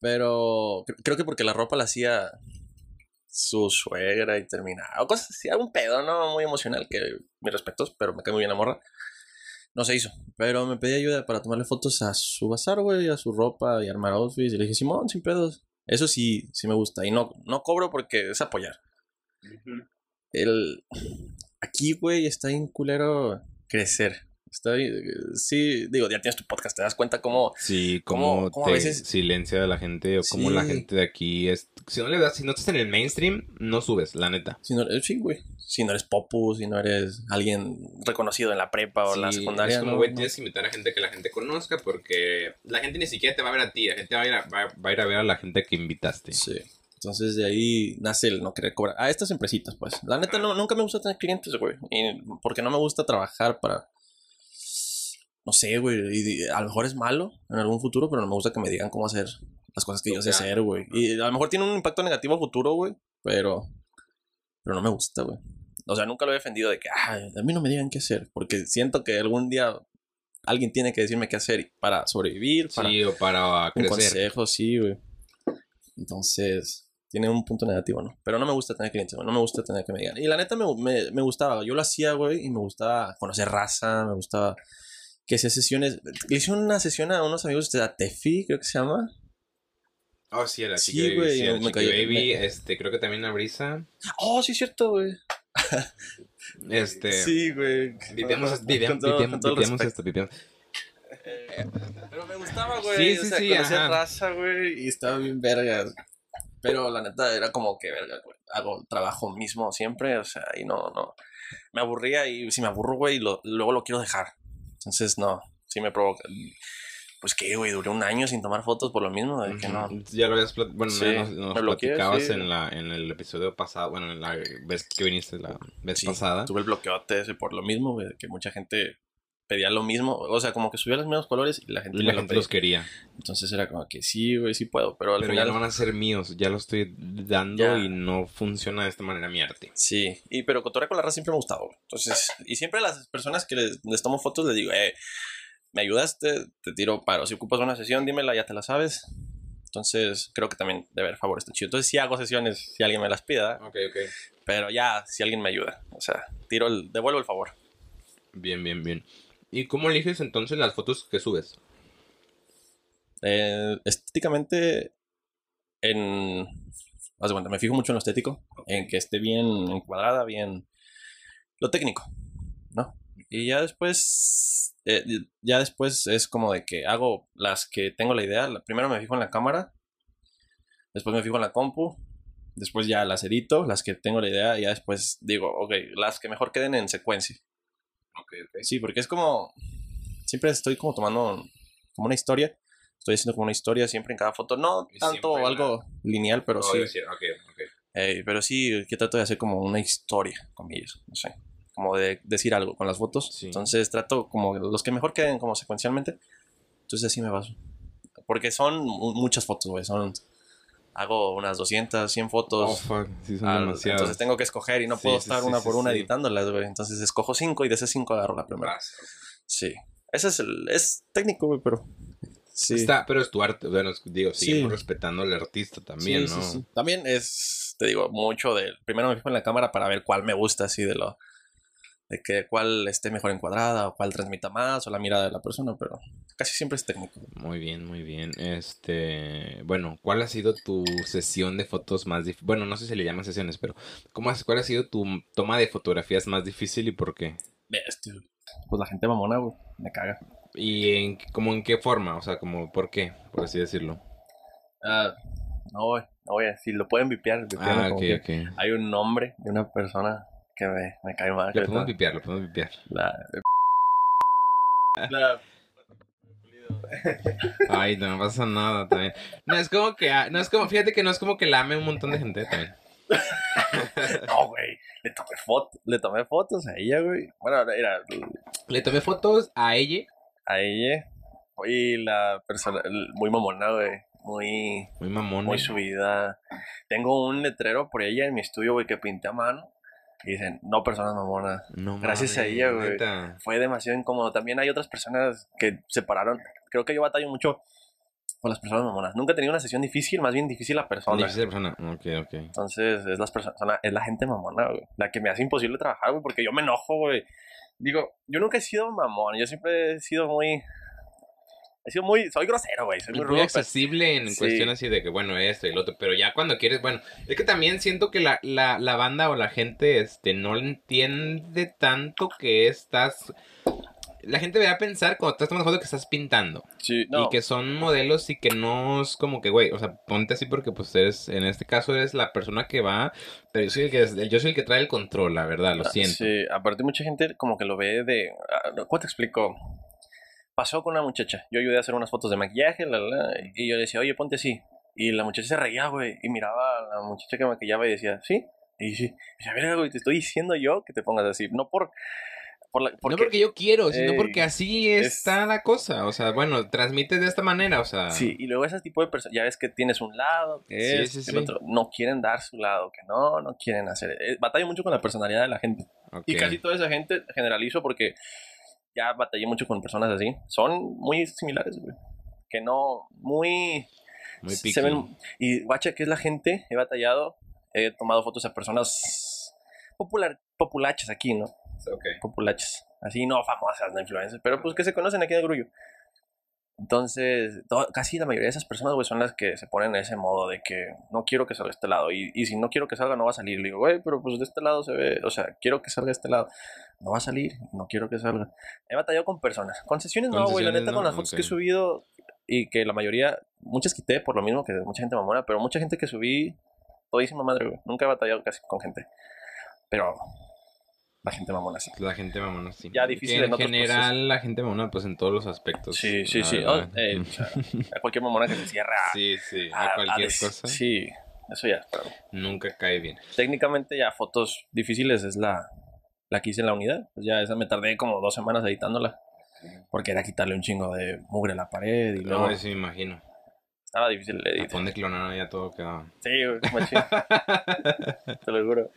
Pero cre- creo que porque la ropa la hacía su suegra y terminaba. O cosas así, algún pedo, ¿no? Muy emocional, que mis respetos, pero me cae muy bien la morra. No se hizo. Pero me pedí ayuda para tomarle fotos a su bazar, güey, a su ropa y armar outfits. Y le dije, Simón, sin pedos. Eso sí, sí me gusta. Y no, no cobro porque es apoyar. El... Aquí, güey, está bien culero crecer. Está bien, sí, digo, ya tienes tu podcast, te das cuenta cómo... Sí, ¿Cómo- cómo a te veces- silencia a la gente o como la Sí. gente de aquí es... Si no le das, si no estás en el mainstream, no subes, la neta. Si no, sí, güey. Si no eres popu, si no eres alguien reconocido en la prepa o en la Sí, secundaria. es como, no, güey, no. tienes que invitar a gente que la gente conozca porque la gente ni siquiera te va a ver a ti, la gente va a ir a, va, va a, ir a ver a la gente que invitaste. Sí. Entonces de ahí nace el no querer cobrar. A estas empresitas, pues. La neta, no, nunca me gusta tener clientes, güey. Y porque no me gusta trabajar para. No sé, güey. Y a lo mejor es malo en algún futuro, pero no me gusta que me digan cómo hacer las cosas que yo sé hacer, güey. Y a lo mejor tiene un impacto negativo a futuro, güey. Pero. Pero no me gusta, güey. O sea, nunca lo he defendido de que, "Ay, a mí no me digan qué hacer. Porque siento que algún día alguien tiene que decirme qué hacer para sobrevivir, para Sí, o para un crecer. consejo, sí, güey. Entonces, tiene un punto negativo, ¿no? Pero no me gusta tener clientes, güey. No me gusta tener que me digan. Y la neta me, me, me gustaba. Yo lo hacía, güey, y me gustaba conocer raza, me gustaba que hacía sesiones. Hice una sesión a unos amigos de la Tefi, creo que se llama. Oh, sí, a la Sí, Chiqui Baby, sí, a la me Chiqui cayó- Baby, me- este, creo que también a Brisa. Oh, sí, es cierto, güey. Este, Sí, güey. vivíamos, vivíamos, esto, vivíamos. Pero me gustaba, güey. Sí, o sí, sea, sí, raza, güey. Y estaba bien vergas. Pero la neta era como que, verga, güey. Hago el trabajo mismo siempre, o sea, y no, no. Me aburría y si me aburro, güey, lo, luego lo quiero dejar. Entonces, no, sí me provoca. Pues que, güey, duré un año sin tomar fotos por lo mismo, de que no. Ujú. Ya lo habías plat- bueno, Sí, nos, nos me bloqueé, platicabas sí. en la en el episodio pasado, bueno, en la vez que viniste la vez Sí, pasada. Tuve el bloqueote ese por lo mismo, güey, que mucha gente pedía lo mismo. O sea, como que subía los mismos colores y la gente Y la gente los quería. Entonces era como que sí, güey, sí puedo, pero al Pero final. ya no van a ser míos, ya lo estoy dando Ya. y no funciona de esta manera mi arte. Sí, y pero cotorrear con la raza siempre me ha gustado. güey. Entonces, y siempre a las personas que les, les tomo fotos les digo, eh, me ayudaste, te tiro paro. Si ocupas una sesión, dímela, ya te la sabes. Entonces, creo que también de ver favor está chido. Entonces, sí hago sesiones si alguien me las pida, Ok, ok. pero ya si alguien me ayuda. O sea, tiro el, devuelvo el favor. Bien, bien, bien. ¿Y cómo eliges entonces las fotos que subes? Eh, estéticamente, en. Haz de cuenta, me fijo mucho en lo estético, en que esté bien encuadrada, bien. Lo técnico, ¿no? Y ya después. eh, ya después es como de que hago las que tengo la idea. Primero me fijo en la cámara, después me fijo en la compu, después ya las edito, las que tengo la idea, y ya después digo, ok, las que mejor queden en secuencia. Ok, ok. Sí, porque es como. Siempre estoy como tomando como una historia. Estoy haciendo como una historia siempre en cada foto. No Y tanto siempre la- algo lineal, pero sí. ok, ok. Eh, pero sí, que trato de hacer como una historia con ellos. No sé. Como de decir algo con las fotos. Sí. Entonces trato como los que mejor queden como secuencialmente. Entonces así me baso. Porque son mu- muchas fotos, güey. Son. Hago unas 200, 100 fotos. Oh, fuck, sí son al- entonces tengo que escoger y no Sí, puedo sí, estar una por una editándolas, güey. Entonces escojo cinco y de esas cinco agarro la primera. Sí. Ese es el. Es técnico, güey, pero. Sí. Está, pero es tu arte, bueno, digo, seguimos respetando al artista también, ¿no? También es. Te digo, mucho de. Primero me fijo en la cámara para ver cuál me gusta, así de lo. De que cuál esté mejor encuadrada o cuál transmita más o la mirada de la persona, pero casi siempre es técnico. Muy bien, muy bien. Este, bueno, ¿cuál ha sido tu sesión de fotos más difícil? Bueno, no sé si le llaman sesiones, pero ¿cómo has- ¿cuál ha sido tu toma de fotografías más difícil y por qué? Bestia. Pues la gente mamona, güey. Me caga. ¿Y en, como en qué forma? O sea, como por qué, por así decirlo. Ah, no, güey. No, güey. Si lo pueden vipear, Ah, ok, ok. Hay un nombre de una persona que me, me cae mal. Que podemos vipiar, le podemos vipiar. La... [laughs] la- Ay, no pasa nada también. No es como que, ah, no es como, fíjate que no es como que la ame un montón de gente también. [laughs] No, güey. Le tomé fotos, le tomé fotos a ella, güey. Bueno, era Le tomé fotos a ella, a ella. Y la persona, muy mamona, güey. Muy, muy mamón. muy subida. Tengo un letrero por ella en mi estudio, güey, que pinté a mano. Y dicen, no personas mamonas. No Gracias a ella, güey. Fue demasiado incómodo. También hay otras personas que se pararon. Creo que yo batallo mucho con las personas mamonas. Nunca he tenido una sesión difícil, más bien difícil la persona. Difícil persona. Ok, ok. Entonces, es, las personas, es la gente mamona, güey. La que me hace imposible trabajar, güey, porque yo me enojo, güey. Digo, yo nunca he sido mamón. Yo siempre he sido muy... He sido muy... Soy grosero, güey. Soy muy muy pero- accesible en Sí. cuestión así de que, bueno, esto y lo otro, pero ya cuando quieres, bueno, es que también siento que la, la, la banda o la gente, este, no entiende tanto que estás, la gente va a pensar cuando estás tomando foto que estás pintando. Sí, no. Y que son modelos y que no es como que, güey, o sea, ponte así porque pues eres, en este caso eres la persona que va, pero yo soy el que, yo soy el que trae el control, la verdad, lo Ah, siento. Sí, aparte mucha gente como que lo ve de... ah, ¿Cómo te explico? Pasó con una muchacha. Yo ayudé a hacer unas fotos de maquillaje, la, la, y yo le decía, oye, ponte así. Y la muchacha se reía, güey, y miraba a la muchacha que maquillaba y decía, ¿sí? Y sí. Decía, verga, güey, te estoy diciendo yo que te pongas así. No por... por la, porque, no porque yo quiero, sino Eh, porque así es- está la cosa. O sea, bueno, transmites de esta manera, o sea. Sí, y luego ese tipo de personas, ya ves que tienes un lado, que Sí, es, sí, que sí. el otro, no quieren dar su lado, que no, no quieren hacer. eh, batalla mucho con la personalidad de la gente. Y casi toda esa gente, generalizo porque ya batallé mucho con personas así, son muy similares, güey. Que no, muy... Muy se ven, y guacha, que es la gente, he batallado, he tomado fotos a personas popular, populachas aquí, ¿no? Ok. populachas. Así, no famosas, no influencers, pero pues que se conocen aquí en el grullo. Entonces, to- casi la mayoría de esas personas, güey, son las que se ponen en ese modo de que no quiero que salga de este lado. Y, y si no quiero que salga, no va a salir. Le digo, güey, pero pues de este lado se ve, o sea, quiero que salga de este lado. No va a salir, no quiero que salga. He batallado con personas. Concesiones no, güey, la neta, no, con las fotos que he subido y que la mayoría, muchas quité por lo mismo que mucha gente mamona, pero mucha gente que subí, todísima madre, güey. Nunca he batallado casi con gente. Pero la gente mamona sí. La gente mamona, sí. Ya difícil Que en general, la gente mamona, pues en todos los aspectos. Sí, sí, sí. Oh, eh, o sea, a cualquier mamona que se cierra [laughs] sí, sí. a, A cualquier des- cosa. Sí, eso ya. pero Nunca cae bien. técnicamente ya fotos difíciles es la, la que hice en la unidad. Pues ya esa me tardé como dos semanas editándola. Porque era quitarle un chingo de mugre a la pared y luego No, eso me imagino. Estaba difícil el A edit. donde clonaron ya todo quedaba. Sí, güey, machín, [laughs] te lo juro.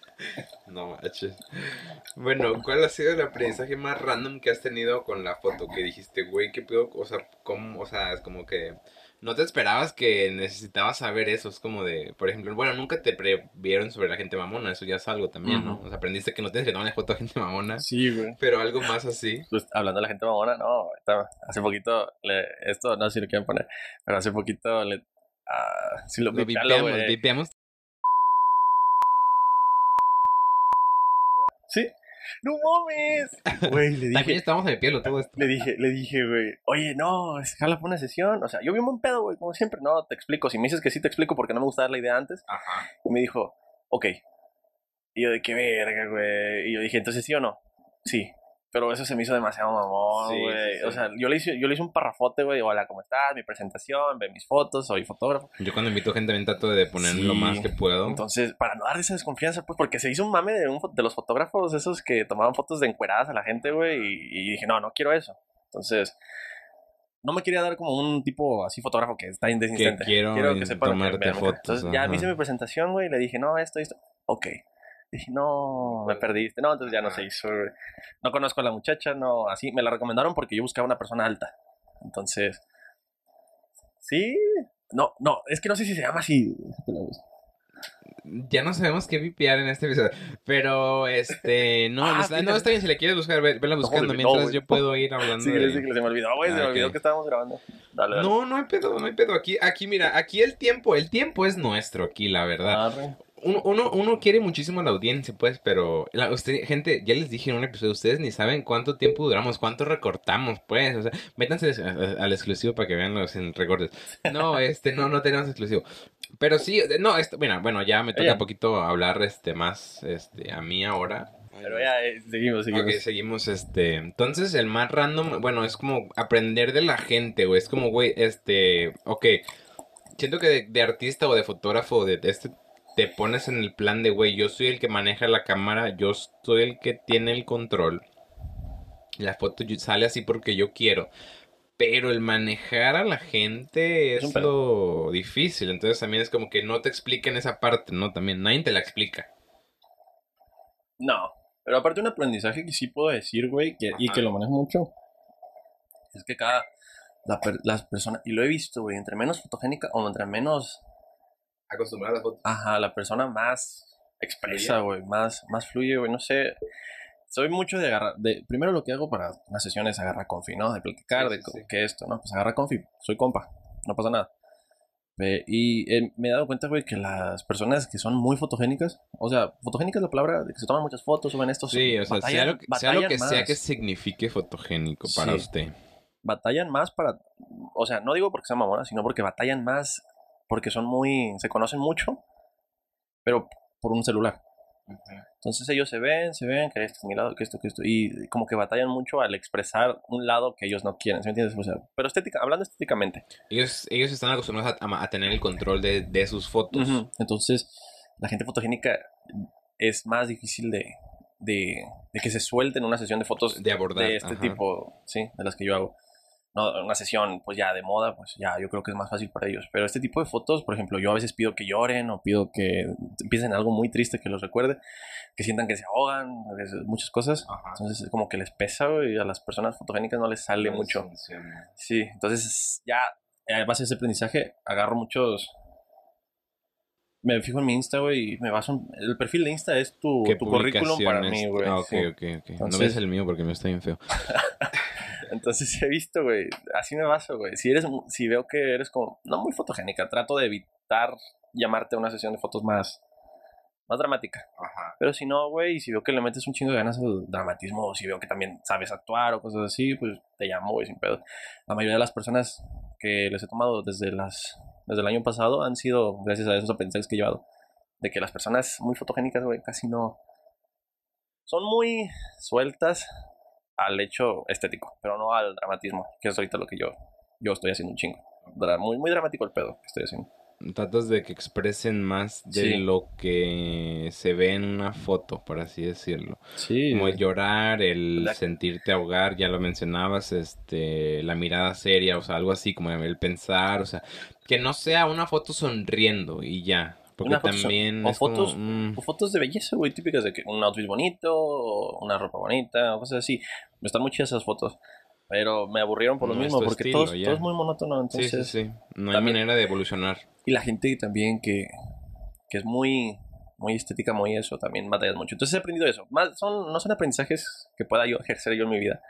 No manches. Bueno, ¿cuál ha sido el aprendizaje más random que has tenido con la foto? Que dijiste, güey, qué pedo, o sea, ¿cómo? O sea, es como que no te esperabas que necesitabas saber eso. Es como de, por ejemplo, bueno, nunca te previeron sobre la gente mamona, eso ya es algo también, ¿no? O sea, aprendiste que no tienes que tomar foto a gente mamona, Sí, güey. pero algo más así. Pues, hablando de la gente mamona, no, ahorita- hace poquito, le- esto no sé si lo quieren poner, pero hace poquito le... ah, si lo Lo vipeamos, vipeamos. ¿Sí? ¡No mames! Güey, le También dije, estamos de piel todo esto. le dije, le dije, güey, oye, no, es- jala por una sesión. O sea, yo vi un buen pedo, güey, como siempre. No, te explico. Si me dices que sí, te explico porque no me gusta dar la idea antes. Ajá. Y me dijo, ok. Y yo de qué verga, güey. Y yo dije, entonces sí o no. Sí. Pero eso se me hizo demasiado mamón, güey. sí, sí. O sea, yo le, hice, yo le hice un parrafote, güey. Hola, ¿cómo estás? Mi presentación, ve mis fotos, soy fotógrafo. Yo cuando invito gente también trato de poner lo más que puedo. Entonces, para no dar esa desconfianza, pues, porque se hizo un mame de, un de los fotógrafos, esos que tomaban fotos de encueradas a la gente, güey, y, y dije, no, no quiero eso. Entonces, no me quería dar como un tipo así fotógrafo que está indesistente. quiero en- sepan lo que tomarte vean, güey. fotos, Entonces, ya me hice mi presentación, güey, y le dije, no, esto, esto. Ok. Dije, no, me perdiste. No, entonces ya no se hizo. No conozco a la muchacha, no, así. Me la recomendaron porque yo buscaba una persona alta. Entonces, sí. No, no, es que no sé si se llama así. Ya no sabemos qué vipear en este episodio. Pero, este. [laughs] No, Ah, está, no está bien. Si le quieres buscar, ve- vela buscando. güey, no, mientras yo puedo ir hablando. Sí, de- sí, que se me olvidó, güey. se Ah, me olvidó que estábamos grabando. Dale, dale. No, no hay pedo, no hay pedo. Aquí, aquí, mira, aquí el tiempo, el tiempo es nuestro aquí, la verdad. Arre. Uno, uno, uno quiere muchísimo a la audiencia, pues, pero la, usted, gente, ya les dije en un episodio, ustedes ni saben cuánto tiempo duramos, cuánto recortamos, pues, o sea, métanse al exclusivo para que vean los recortes. No, [laughs] este, no, no tenemos exclusivo. Pero sí, no, esto, bueno, bueno, ya me toca un poquito hablar, este, más, este, a mí ahora. Pero ya, eh, seguimos, seguimos. Ok, seguimos, este, entonces el más random, bueno, es como aprender de la gente, güey, es como, güey, este, ok, siento que de, de artista o de fotógrafo, de, de este, te pones en el plan de, güey, yo soy el que maneja la cámara, yo soy el que tiene el control, la foto sale así porque yo quiero, pero el manejar a la gente Es es, lo difícil, entonces también es como que no te expliquen esa parte, ¿no? También nadie te la explica. No. Pero aparte un aprendizaje que sí puedo decir, güey, que, y que lo manejo mucho, es que cada, la per- las personas, y lo he visto, güey, entre menos fotogénica o entre menos, Acostumbrar a las fotos. ajá, la persona más expresa, güey, más, más fluye, güey, no sé. Soy mucho de agarrar, de, primero lo que hago para una sesión es agarrar confi, ¿no? De platicar, Sí, de sí, sí. que esto, ¿no? Pues agarra confi, soy compa, no pasa nada. Ve, Y eh, me he dado cuenta, güey, que las personas que son muy fotogénicas, o sea, fotogénica es la palabra de que se toman muchas fotos, suben estos. Sí, o sea, sea lo que sea, lo que, sea que signifique fotogénico para Sí. usted. Batallan más para. O sea, no digo porque sean mamonas, sino porque batallan más, porque son muy. Se conocen mucho, pero por un celular. Entonces ellos se ven, se ven, que esto es mi lado, que esto, que esto, y como que batallan mucho al expresar un lado que ellos no quieren, ¿sí me entiendes? O sea, pero estética, hablando estéticamente. Ellos, ellos están acostumbrados a, tener el control de, de sus fotos. Entonces, la gente fotogénica es más difícil de, de, de que se suelte en una sesión de fotos De abordar. de este ajá. tipo, sí, de las que yo hago. No, una sesión, pues ya de moda, pues ya yo creo que es más fácil para ellos. Pero este tipo de fotos, por ejemplo, yo a veces pido que lloren o pido que piensen en algo muy triste que los recuerde, que sientan que se ahogan, muchas cosas. Ajá. Entonces, es como que les pesa y a las personas fotogénicas no les sale mucho. Sí, entonces ya a base de ese aprendizaje agarro muchos. Me fijo en mi Insta, güey, y me baso en. El perfil de Insta es tu, ¿Qué tu currículum para mí, güey. Ah, ok, sí. ok, ok. no Entonces- ves el mío porque me está bien feo. [laughs] Entonces [laughs] he visto, güey, así me baso, güey. Si eres, si veo que eres como, no muy fotogénica, trato de evitar llamarte a una sesión de fotos más, más dramática. Ajá. Pero si no, güey, y si veo que le metes un chingo de ganas al dramatismo, o si veo que también sabes actuar o cosas así, pues te llamo, güey, sin pedo. La mayoría de las personas que les he tomado desde las desde el año pasado han sido gracias a esos aprendizajes que he llevado. De que las personas muy fotogénicas, güey, casi no. Son muy sueltas al hecho estético, pero no al dramatismo, que es ahorita lo que yo, yo estoy haciendo un chingo. Muy, muy dramático el pedo que estoy haciendo. Tratas de que expresen más de Sí. lo que se ve en una foto, por así decirlo. Sí. Como el llorar, el La- sentirte ahogar, ya lo mencionabas, este, la mirada seria, o sea, algo así como el pensar, o sea, que no sea una foto sonriendo y ya, porque Una foto son- también o es como, fotos- mm, O fotos de belleza, güey, típicas de que un outfit bonito, o una ropa bonita, o cosas así. Están muy chidas esas fotos. Pero me aburrieron por lo No mismo, porque estilo, todo, todo es muy monótono. sí, Entonces, sí, sí, no hay también- manera de evolucionar. Y la gente también que, que es muy, muy estética, muy eso, también batallas mucho. Entonces he aprendido eso. Más, son, no son aprendizajes que pueda yo ejercer yo en mi vida.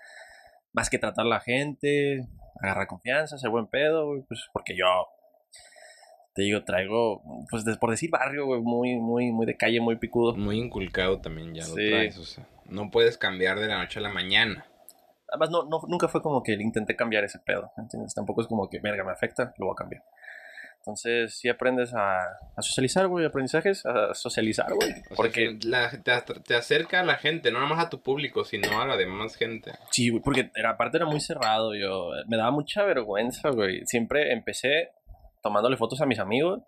Más que tratar a la gente, agarrar confianza, ser buen pedo, pues porque yo, te digo, traigo, pues de- por decir barrio, güey, muy, muy, muy de calle, muy picudo. Muy inculcado también ya lo Sí. traes, o sea, no puedes cambiar de la noche a la mañana. Además, no, no, nunca fue como que intenté cambiar ese pedo, ¿entiendes? Tampoco es como que, verga, me afecta, lo voy a cambiar. Entonces, sí aprendes a, a socializar, güey, aprendizajes, a socializar, güey. Sea, Porque, la- te, te acerca a la gente, no nada más a tu público, sino a la demás gente. sí, güey, porque era, aparte era muy cerrado, yo, me daba mucha vergüenza, güey. Siempre empecé tomándole fotos a mis amigos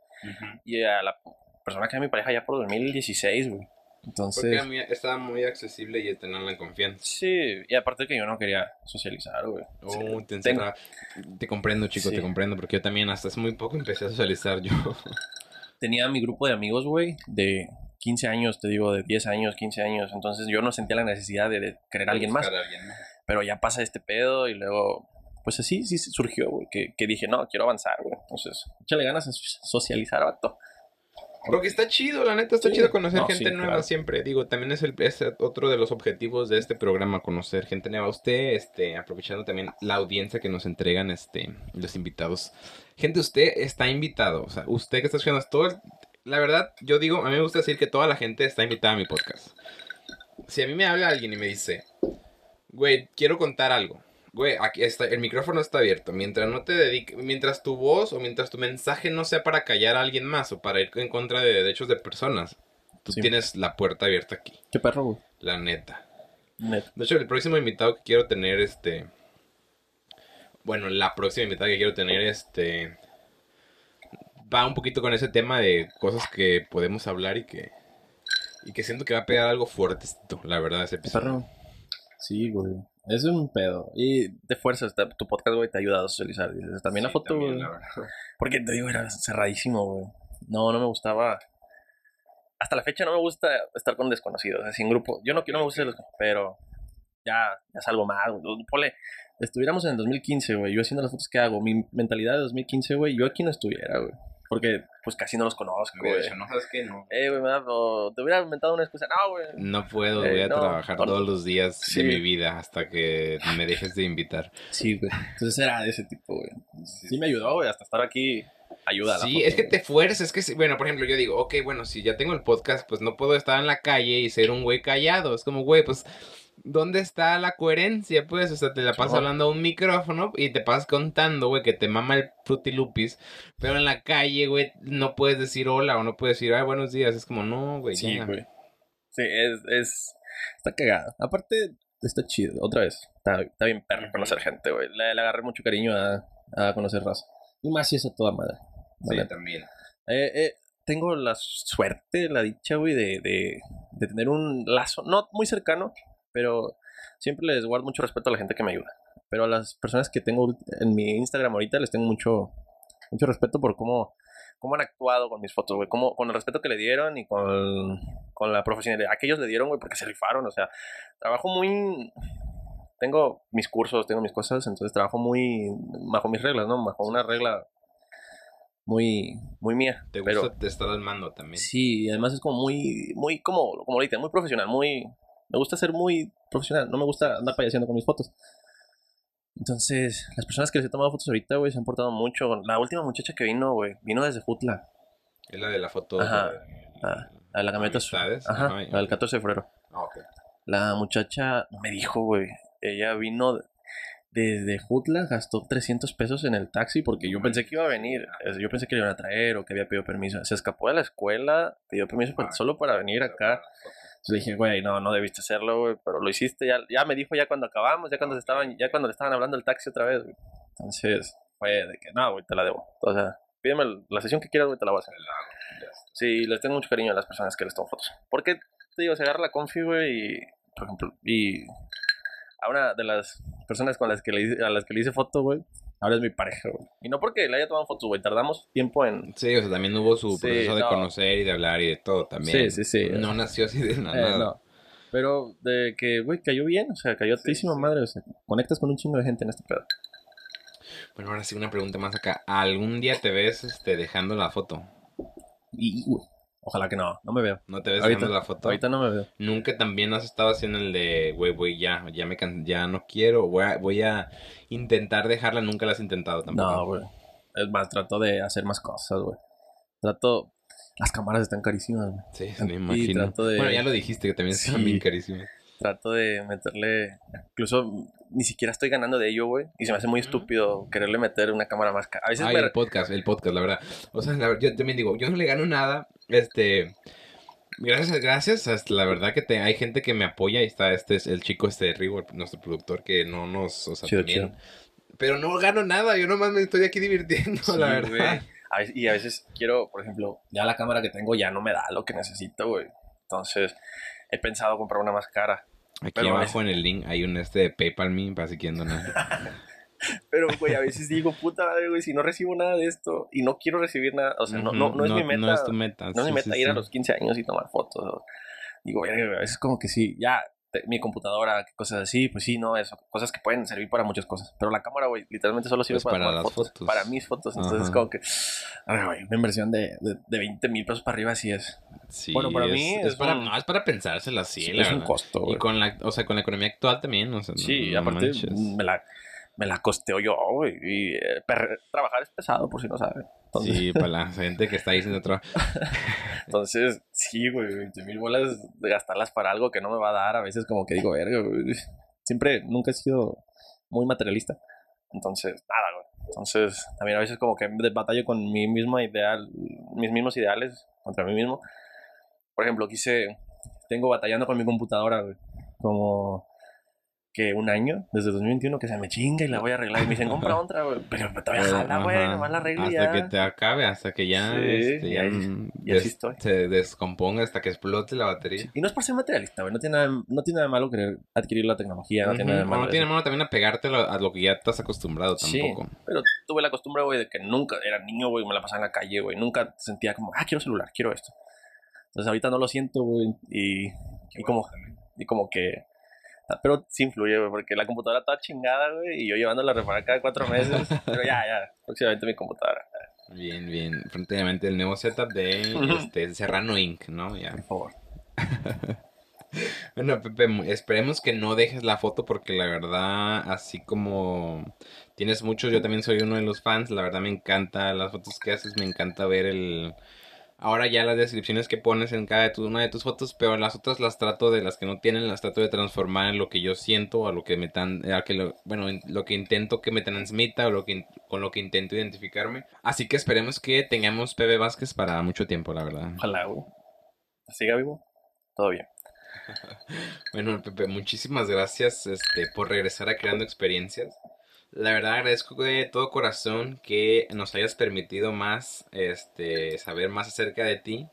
y a la persona que era mi pareja ya por 2016, güey. Porque Entonces, mí estaba muy accesible y tenerla en confianza. sí, y aparte que yo no quería socializar, güey. Oh, Sí, te, tengo- te comprendo, chico, Sí. te comprendo, porque yo también hasta hace muy poco empecé a socializar yo. [laughs] tenía mi grupo de amigos, güey, de 15 años, te digo, de 10 años, 15 años. Entonces yo no sentía la necesidad de, de querer a alguien más. Buscar a alguien más. Pero ya pasa este pedo y luego, pues así, sí surgió, güey, que, que dije, no, quiero avanzar, güey. Entonces, échale ganas a so- socializar, vato. Porque está chido, la neta, está Sí. chido conocer No, gente sí, nueva claro. siempre. Digo, también es, el, es otro de los objetivos de este programa, conocer gente nueva. Usted, este, aprovechando también la audiencia que nos entregan, este, los invitados. Gente, usted está invitado. O sea, usted que está escuchando todo el- La verdad, yo digo, a mí me gusta decir que toda la gente está invitada a mi podcast. Si a mí me habla alguien y me dice, güey, quiero contar algo. Güey, aquí está, el micrófono está abierto. Mientras no te dediques, mientras tu voz o mientras tu mensaje no sea para callar a alguien más o para ir en contra de derechos de personas, tú Sí. tienes la puerta abierta aquí, Qué perro, güey. la neta. Neta. De hecho, el próximo invitado que quiero tener, este. Bueno, la próxima invitada que quiero tener, este. Va un poquito con ese tema de cosas que podemos hablar y que. Y que siento que va a pegar algo fuerte, la verdad, ese Qué episodio. perro. Sí, güey. Es un pedo. Y de fuerza, está- tu podcast, güey, te ha ayudado a socializar. Dices, también la foto, también, güey. la. [laughs] Porque te digo, era cerradísimo, güey. No, no me gustaba. Hasta la fecha no me gusta estar con desconocidos, así en grupo. Yo no, no me gusta los pero ya, ya salgo más. güey. Ponle, estuviéramos en el 2015, güey. Yo haciendo las fotos que hago, mi mentalidad de 2015, güey, yo aquí no estuviera, güey. Porque pues casi no los conozco, güey. ¿no sabes qué? No. Eh, güey, me da- o te hubiera inventado una excusa. No, güey. No puedo, Eh, voy a no, trabajar no, todos los días sí. de mi vida hasta que me dejes de invitar. Sí, güey. Entonces era de ese tipo, güey. Sí me ayudó, güey, hasta estar aquí ayuda. Sí, foto, es que güey. te fuerzas, es que, si- bueno, por ejemplo, yo digo, ok, bueno, si ya tengo el podcast, pues no puedo estar en la calle y ser un güey callado. Es como, güey, pues, ¿dónde está la coherencia? Pues, o sea, te la pasas hablando a un micrófono y te pasas contando, güey, que te mama el frutilupis, pero en la calle, güey, no puedes decir hola o no puedes decir, ay, buenos días. Es como, no, güey, Sí, güey. Sí, es, es. Está cagado. Aparte, está chido. Otra vez. Está, está bien perro conocer gente, güey. Le, le agarré mucho cariño a, a conocer raza. Y más si es a toda madre. la Sí, también. Eh, eh, tengo la suerte, la dicha, güey, de, de, de tener un lazo, no muy cercano, pero siempre les guardo mucho respeto a la gente que me ayuda. Pero a las personas que tengo en mi Instagram ahorita les tengo mucho, mucho respeto por cómo, cómo han actuado con mis fotos, güey. Cómo, con el respeto que le dieron y con, con la profesionalidad que ellos le dieron, güey, porque se rifaron. O sea, trabajo muy... Tengo mis cursos, tengo mis cosas, entonces trabajo muy bajo mis reglas, ¿no? Bajo una regla muy, muy mía. Te pero, gusta te estar al mando también. Sí, además es como muy, muy, como, como ahorita, muy profesional, muy, me gusta ser muy profesional, no me gusta andar payaseando con mis fotos. Entonces, las personas que les he tomado fotos ahorita, güey, se han portado mucho. La última muchacha que vino, güey, vino desde Jutla, Es la de la foto. Ajá. de- la, la de la camioneta azul. Ajá, ajá, la del 14 de febrero. Ah, ok. La muchacha me dijo, güey, ella vino desde Jutla, gastó 300 pesos en el taxi porque yo pensé que iba a venir. Yo pensé que le iban a traer o que había pedido permiso. Se escapó de la escuela, pidió permiso pa- solo para venir acá. Entonces le dije, güey, no, no debiste hacerlo, güey, pero lo hiciste. Ya, ya me dijo ya cuando acabamos, ya cuando se estaban, ya cuando le estaban hablando el taxi otra vez, güey. Entonces, fue de que, no, güey, te la debo. O sea, pídeme la sesión que quieras, güey, te la voy a hacer. Sí, les tengo mucho cariño a las personas que les tomo fotos. Porque, te digo, se agarra la confi, güey, y, por ejemplo, y a una de las personas con las que le a las que le hice foto, güey, ahora es mi pareja, güey. Y no porque le haya tomado fotos, güey, tardamos tiempo en... Sí, o sea, también hubo su Sí, proceso de no. conocer y de hablar y de todo también. Sí, sí, sí. No nació así de Eh, nada. no. Pero de que, güey, cayó bien, o sea, cayó altísima madre, o sea, conectas con un chingo de gente en este pedo. Bueno, ahora sí una pregunta más acá. ¿Algún día te ves este, dejando la foto? Y, güey, ojalá que no, no me veo. ¿No te ves Ahorita, la foto? ahorita no me veo. Nunca también has estado haciendo el de, güey, güey, ya, ya me can- ya no quiero, voy a, voy a intentar dejarla, nunca la has intentado tampoco. No, güey. Es más, trato de hacer más cosas, güey. Trato... Las cámaras están carísimas, güey. Sí, me imagino. de- Bueno, ya lo dijiste que también están Sí. bien carísimos. Trato de meterle... Incluso ni siquiera estoy ganando de ello, güey. Y se me hace muy estúpido quererle meter una cámara más cara. A veces Ay, me... el podcast, el podcast, la verdad. O sea, la- yo también digo, yo no le gano nada, este... Gracias, gracias. La verdad que te, hay gente que me apoya y está este es el chico este de Rigo, nuestro productor, que no nos, o sea, Chido, también- chido. Pero no gano nada, yo nomás me estoy aquí divirtiendo, Sí, la verdad. Y a veces quiero, por ejemplo, ya la cámara que tengo ya no me da lo que necesito, güey. Entonces, he pensado comprar una más cara. Aquí Pero abajo en el link hay un este de PayPal me para si quieren donar. [laughs] Pero, güey, a veces digo, puta madre, güey, si no recibo nada de esto y no quiero recibir nada, o sea, no, no, no es mi meta. No es tu meta. No es mi sí, meta sí, ir a sí. los 15 años y tomar fotos. o- Digo, a veces como que sí, ya, te- mi computadora, cosas así, pues sí, no, eso, cosas que pueden servir para muchas cosas. Pero la cámara, güey, literalmente solo sirve Pues para, para tomar las fotos, fotos. Para mis fotos. Entonces, Ajá. como que, ay, güey, una inversión de, de, de 20 mil pesos para arriba sí es. Sí, Bueno, para es, mí es es para, un- no, es para pensársela así, sí, es un verdad. costo, Y güey. con la, o sea, con la economía actual también, o sea, no- Sí, no aparte manches. me la, me la costeo yo, güey. Y eh, trabajar es pesado, por si no saben. Entonces, Sí, para la [laughs] gente que está ahí haciendo trabajo. [laughs] entonces sí, güey, 20 mil bolas de gastarlas para algo que no me va a dar. A veces como que digo, verga, güey. Siempre, nunca he sido muy materialista. Entonces, nada, güey. Entonces, también a veces como que me batallo con mi misma ideal, mis mismos ideales contra mí mismo. Por ejemplo, quise, tengo batallando con mi computadora, güey. Como que un año, desde 2021, que se me chinga y la voy a arreglar. Y me dicen, compra [laughs] otra, güey. Pero me todavía jala, güey, nomás la arreglo Hasta ya. que te acabe, hasta que ya, Sí, este, y ya, ahí- y así des- estoy. se descomponga hasta que explote la batería. Y no es por ser materialista, güey. No tiene nada, no tiene nada de malo querer adquirir la tecnología. No tiene nada de malo. no tiene malo también a a lo, a lo que ya estás acostumbrado Sí. tampoco. Pero tuve la costumbre, güey, de que nunca era niño, güey, me la pasaba en la calle, güey. Nunca sentía como, ah, quiero celular, quiero esto. Entonces ahorita no lo siento, güey. Y, y como, y como que. [laughs] Pero sí influye, güey, porque la computadora está chingada, güey, y yo llevándola a reparar cada cuatro meses. [laughs] pero ya, ya, próximamente mi computadora, Bien, bien. Próximamente el nuevo setup de este, Serrano Inc., ¿no? Ya. por favor. [laughs] Bueno, Pepe, esperemos que no dejes la foto porque la verdad, así como tienes muchos, yo también soy uno de los fans, la verdad me encanta las fotos que haces, me encanta ver el... Ahora ya las descripciones que pones en cada de tu- una de tus fotos, pero las otras las trato de las que no tienen, las trato de transformar en lo que yo siento, a lo que me tan, a que lo, bueno, en lo que intento que me transmita o lo que con lo que intento identificarme. Así que esperemos que tengamos Pepe Vázquez para mucho tiempo, la verdad. Ojalá, güey. Siga vivo. Todo bien. [laughs] Bueno, Pepe, muchísimas gracias este, por regresar a Creando Experiencias. La verdad agradezco de todo corazón que nos hayas permitido más, este, saber más acerca de ti.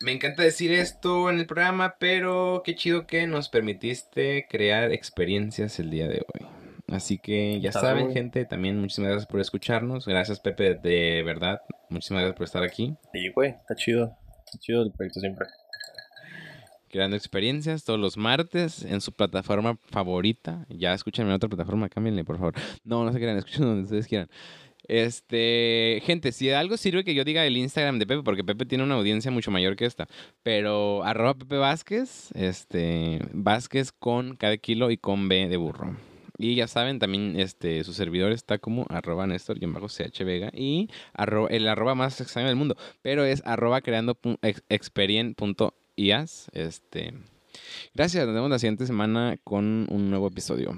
Me encanta decir esto en el programa, pero qué chido que nos permitiste crear experiencias el día de hoy. Así que ya saben, gente, también muchísimas gracias por escucharnos. Gracias, Pepe, de verdad. Muchísimas gracias por estar aquí. Sí, güey. Está chido. Está chido el proyecto siempre. Creando experiencias todos los martes en su plataforma favorita. Ya escúchenme en otra plataforma, cámbienle, por favor. No, no se quieran, escuchen donde ustedes quieran. Este, gente, si algo sirve que yo diga el Instagram de Pepe, porque Pepe tiene una audiencia mucho mayor que esta. Pero arroba Pepe Vázquez, este, Vázquez con cada kilo y con B de burro. Y ya saben, también este, su servidor está como arroba Néstor y bajo CH Vega y arro- el arroba más extraño del mundo, pero es arroba creando experien IAS. Este, gracias, nos vemos la siguiente semana con un nuevo episodio.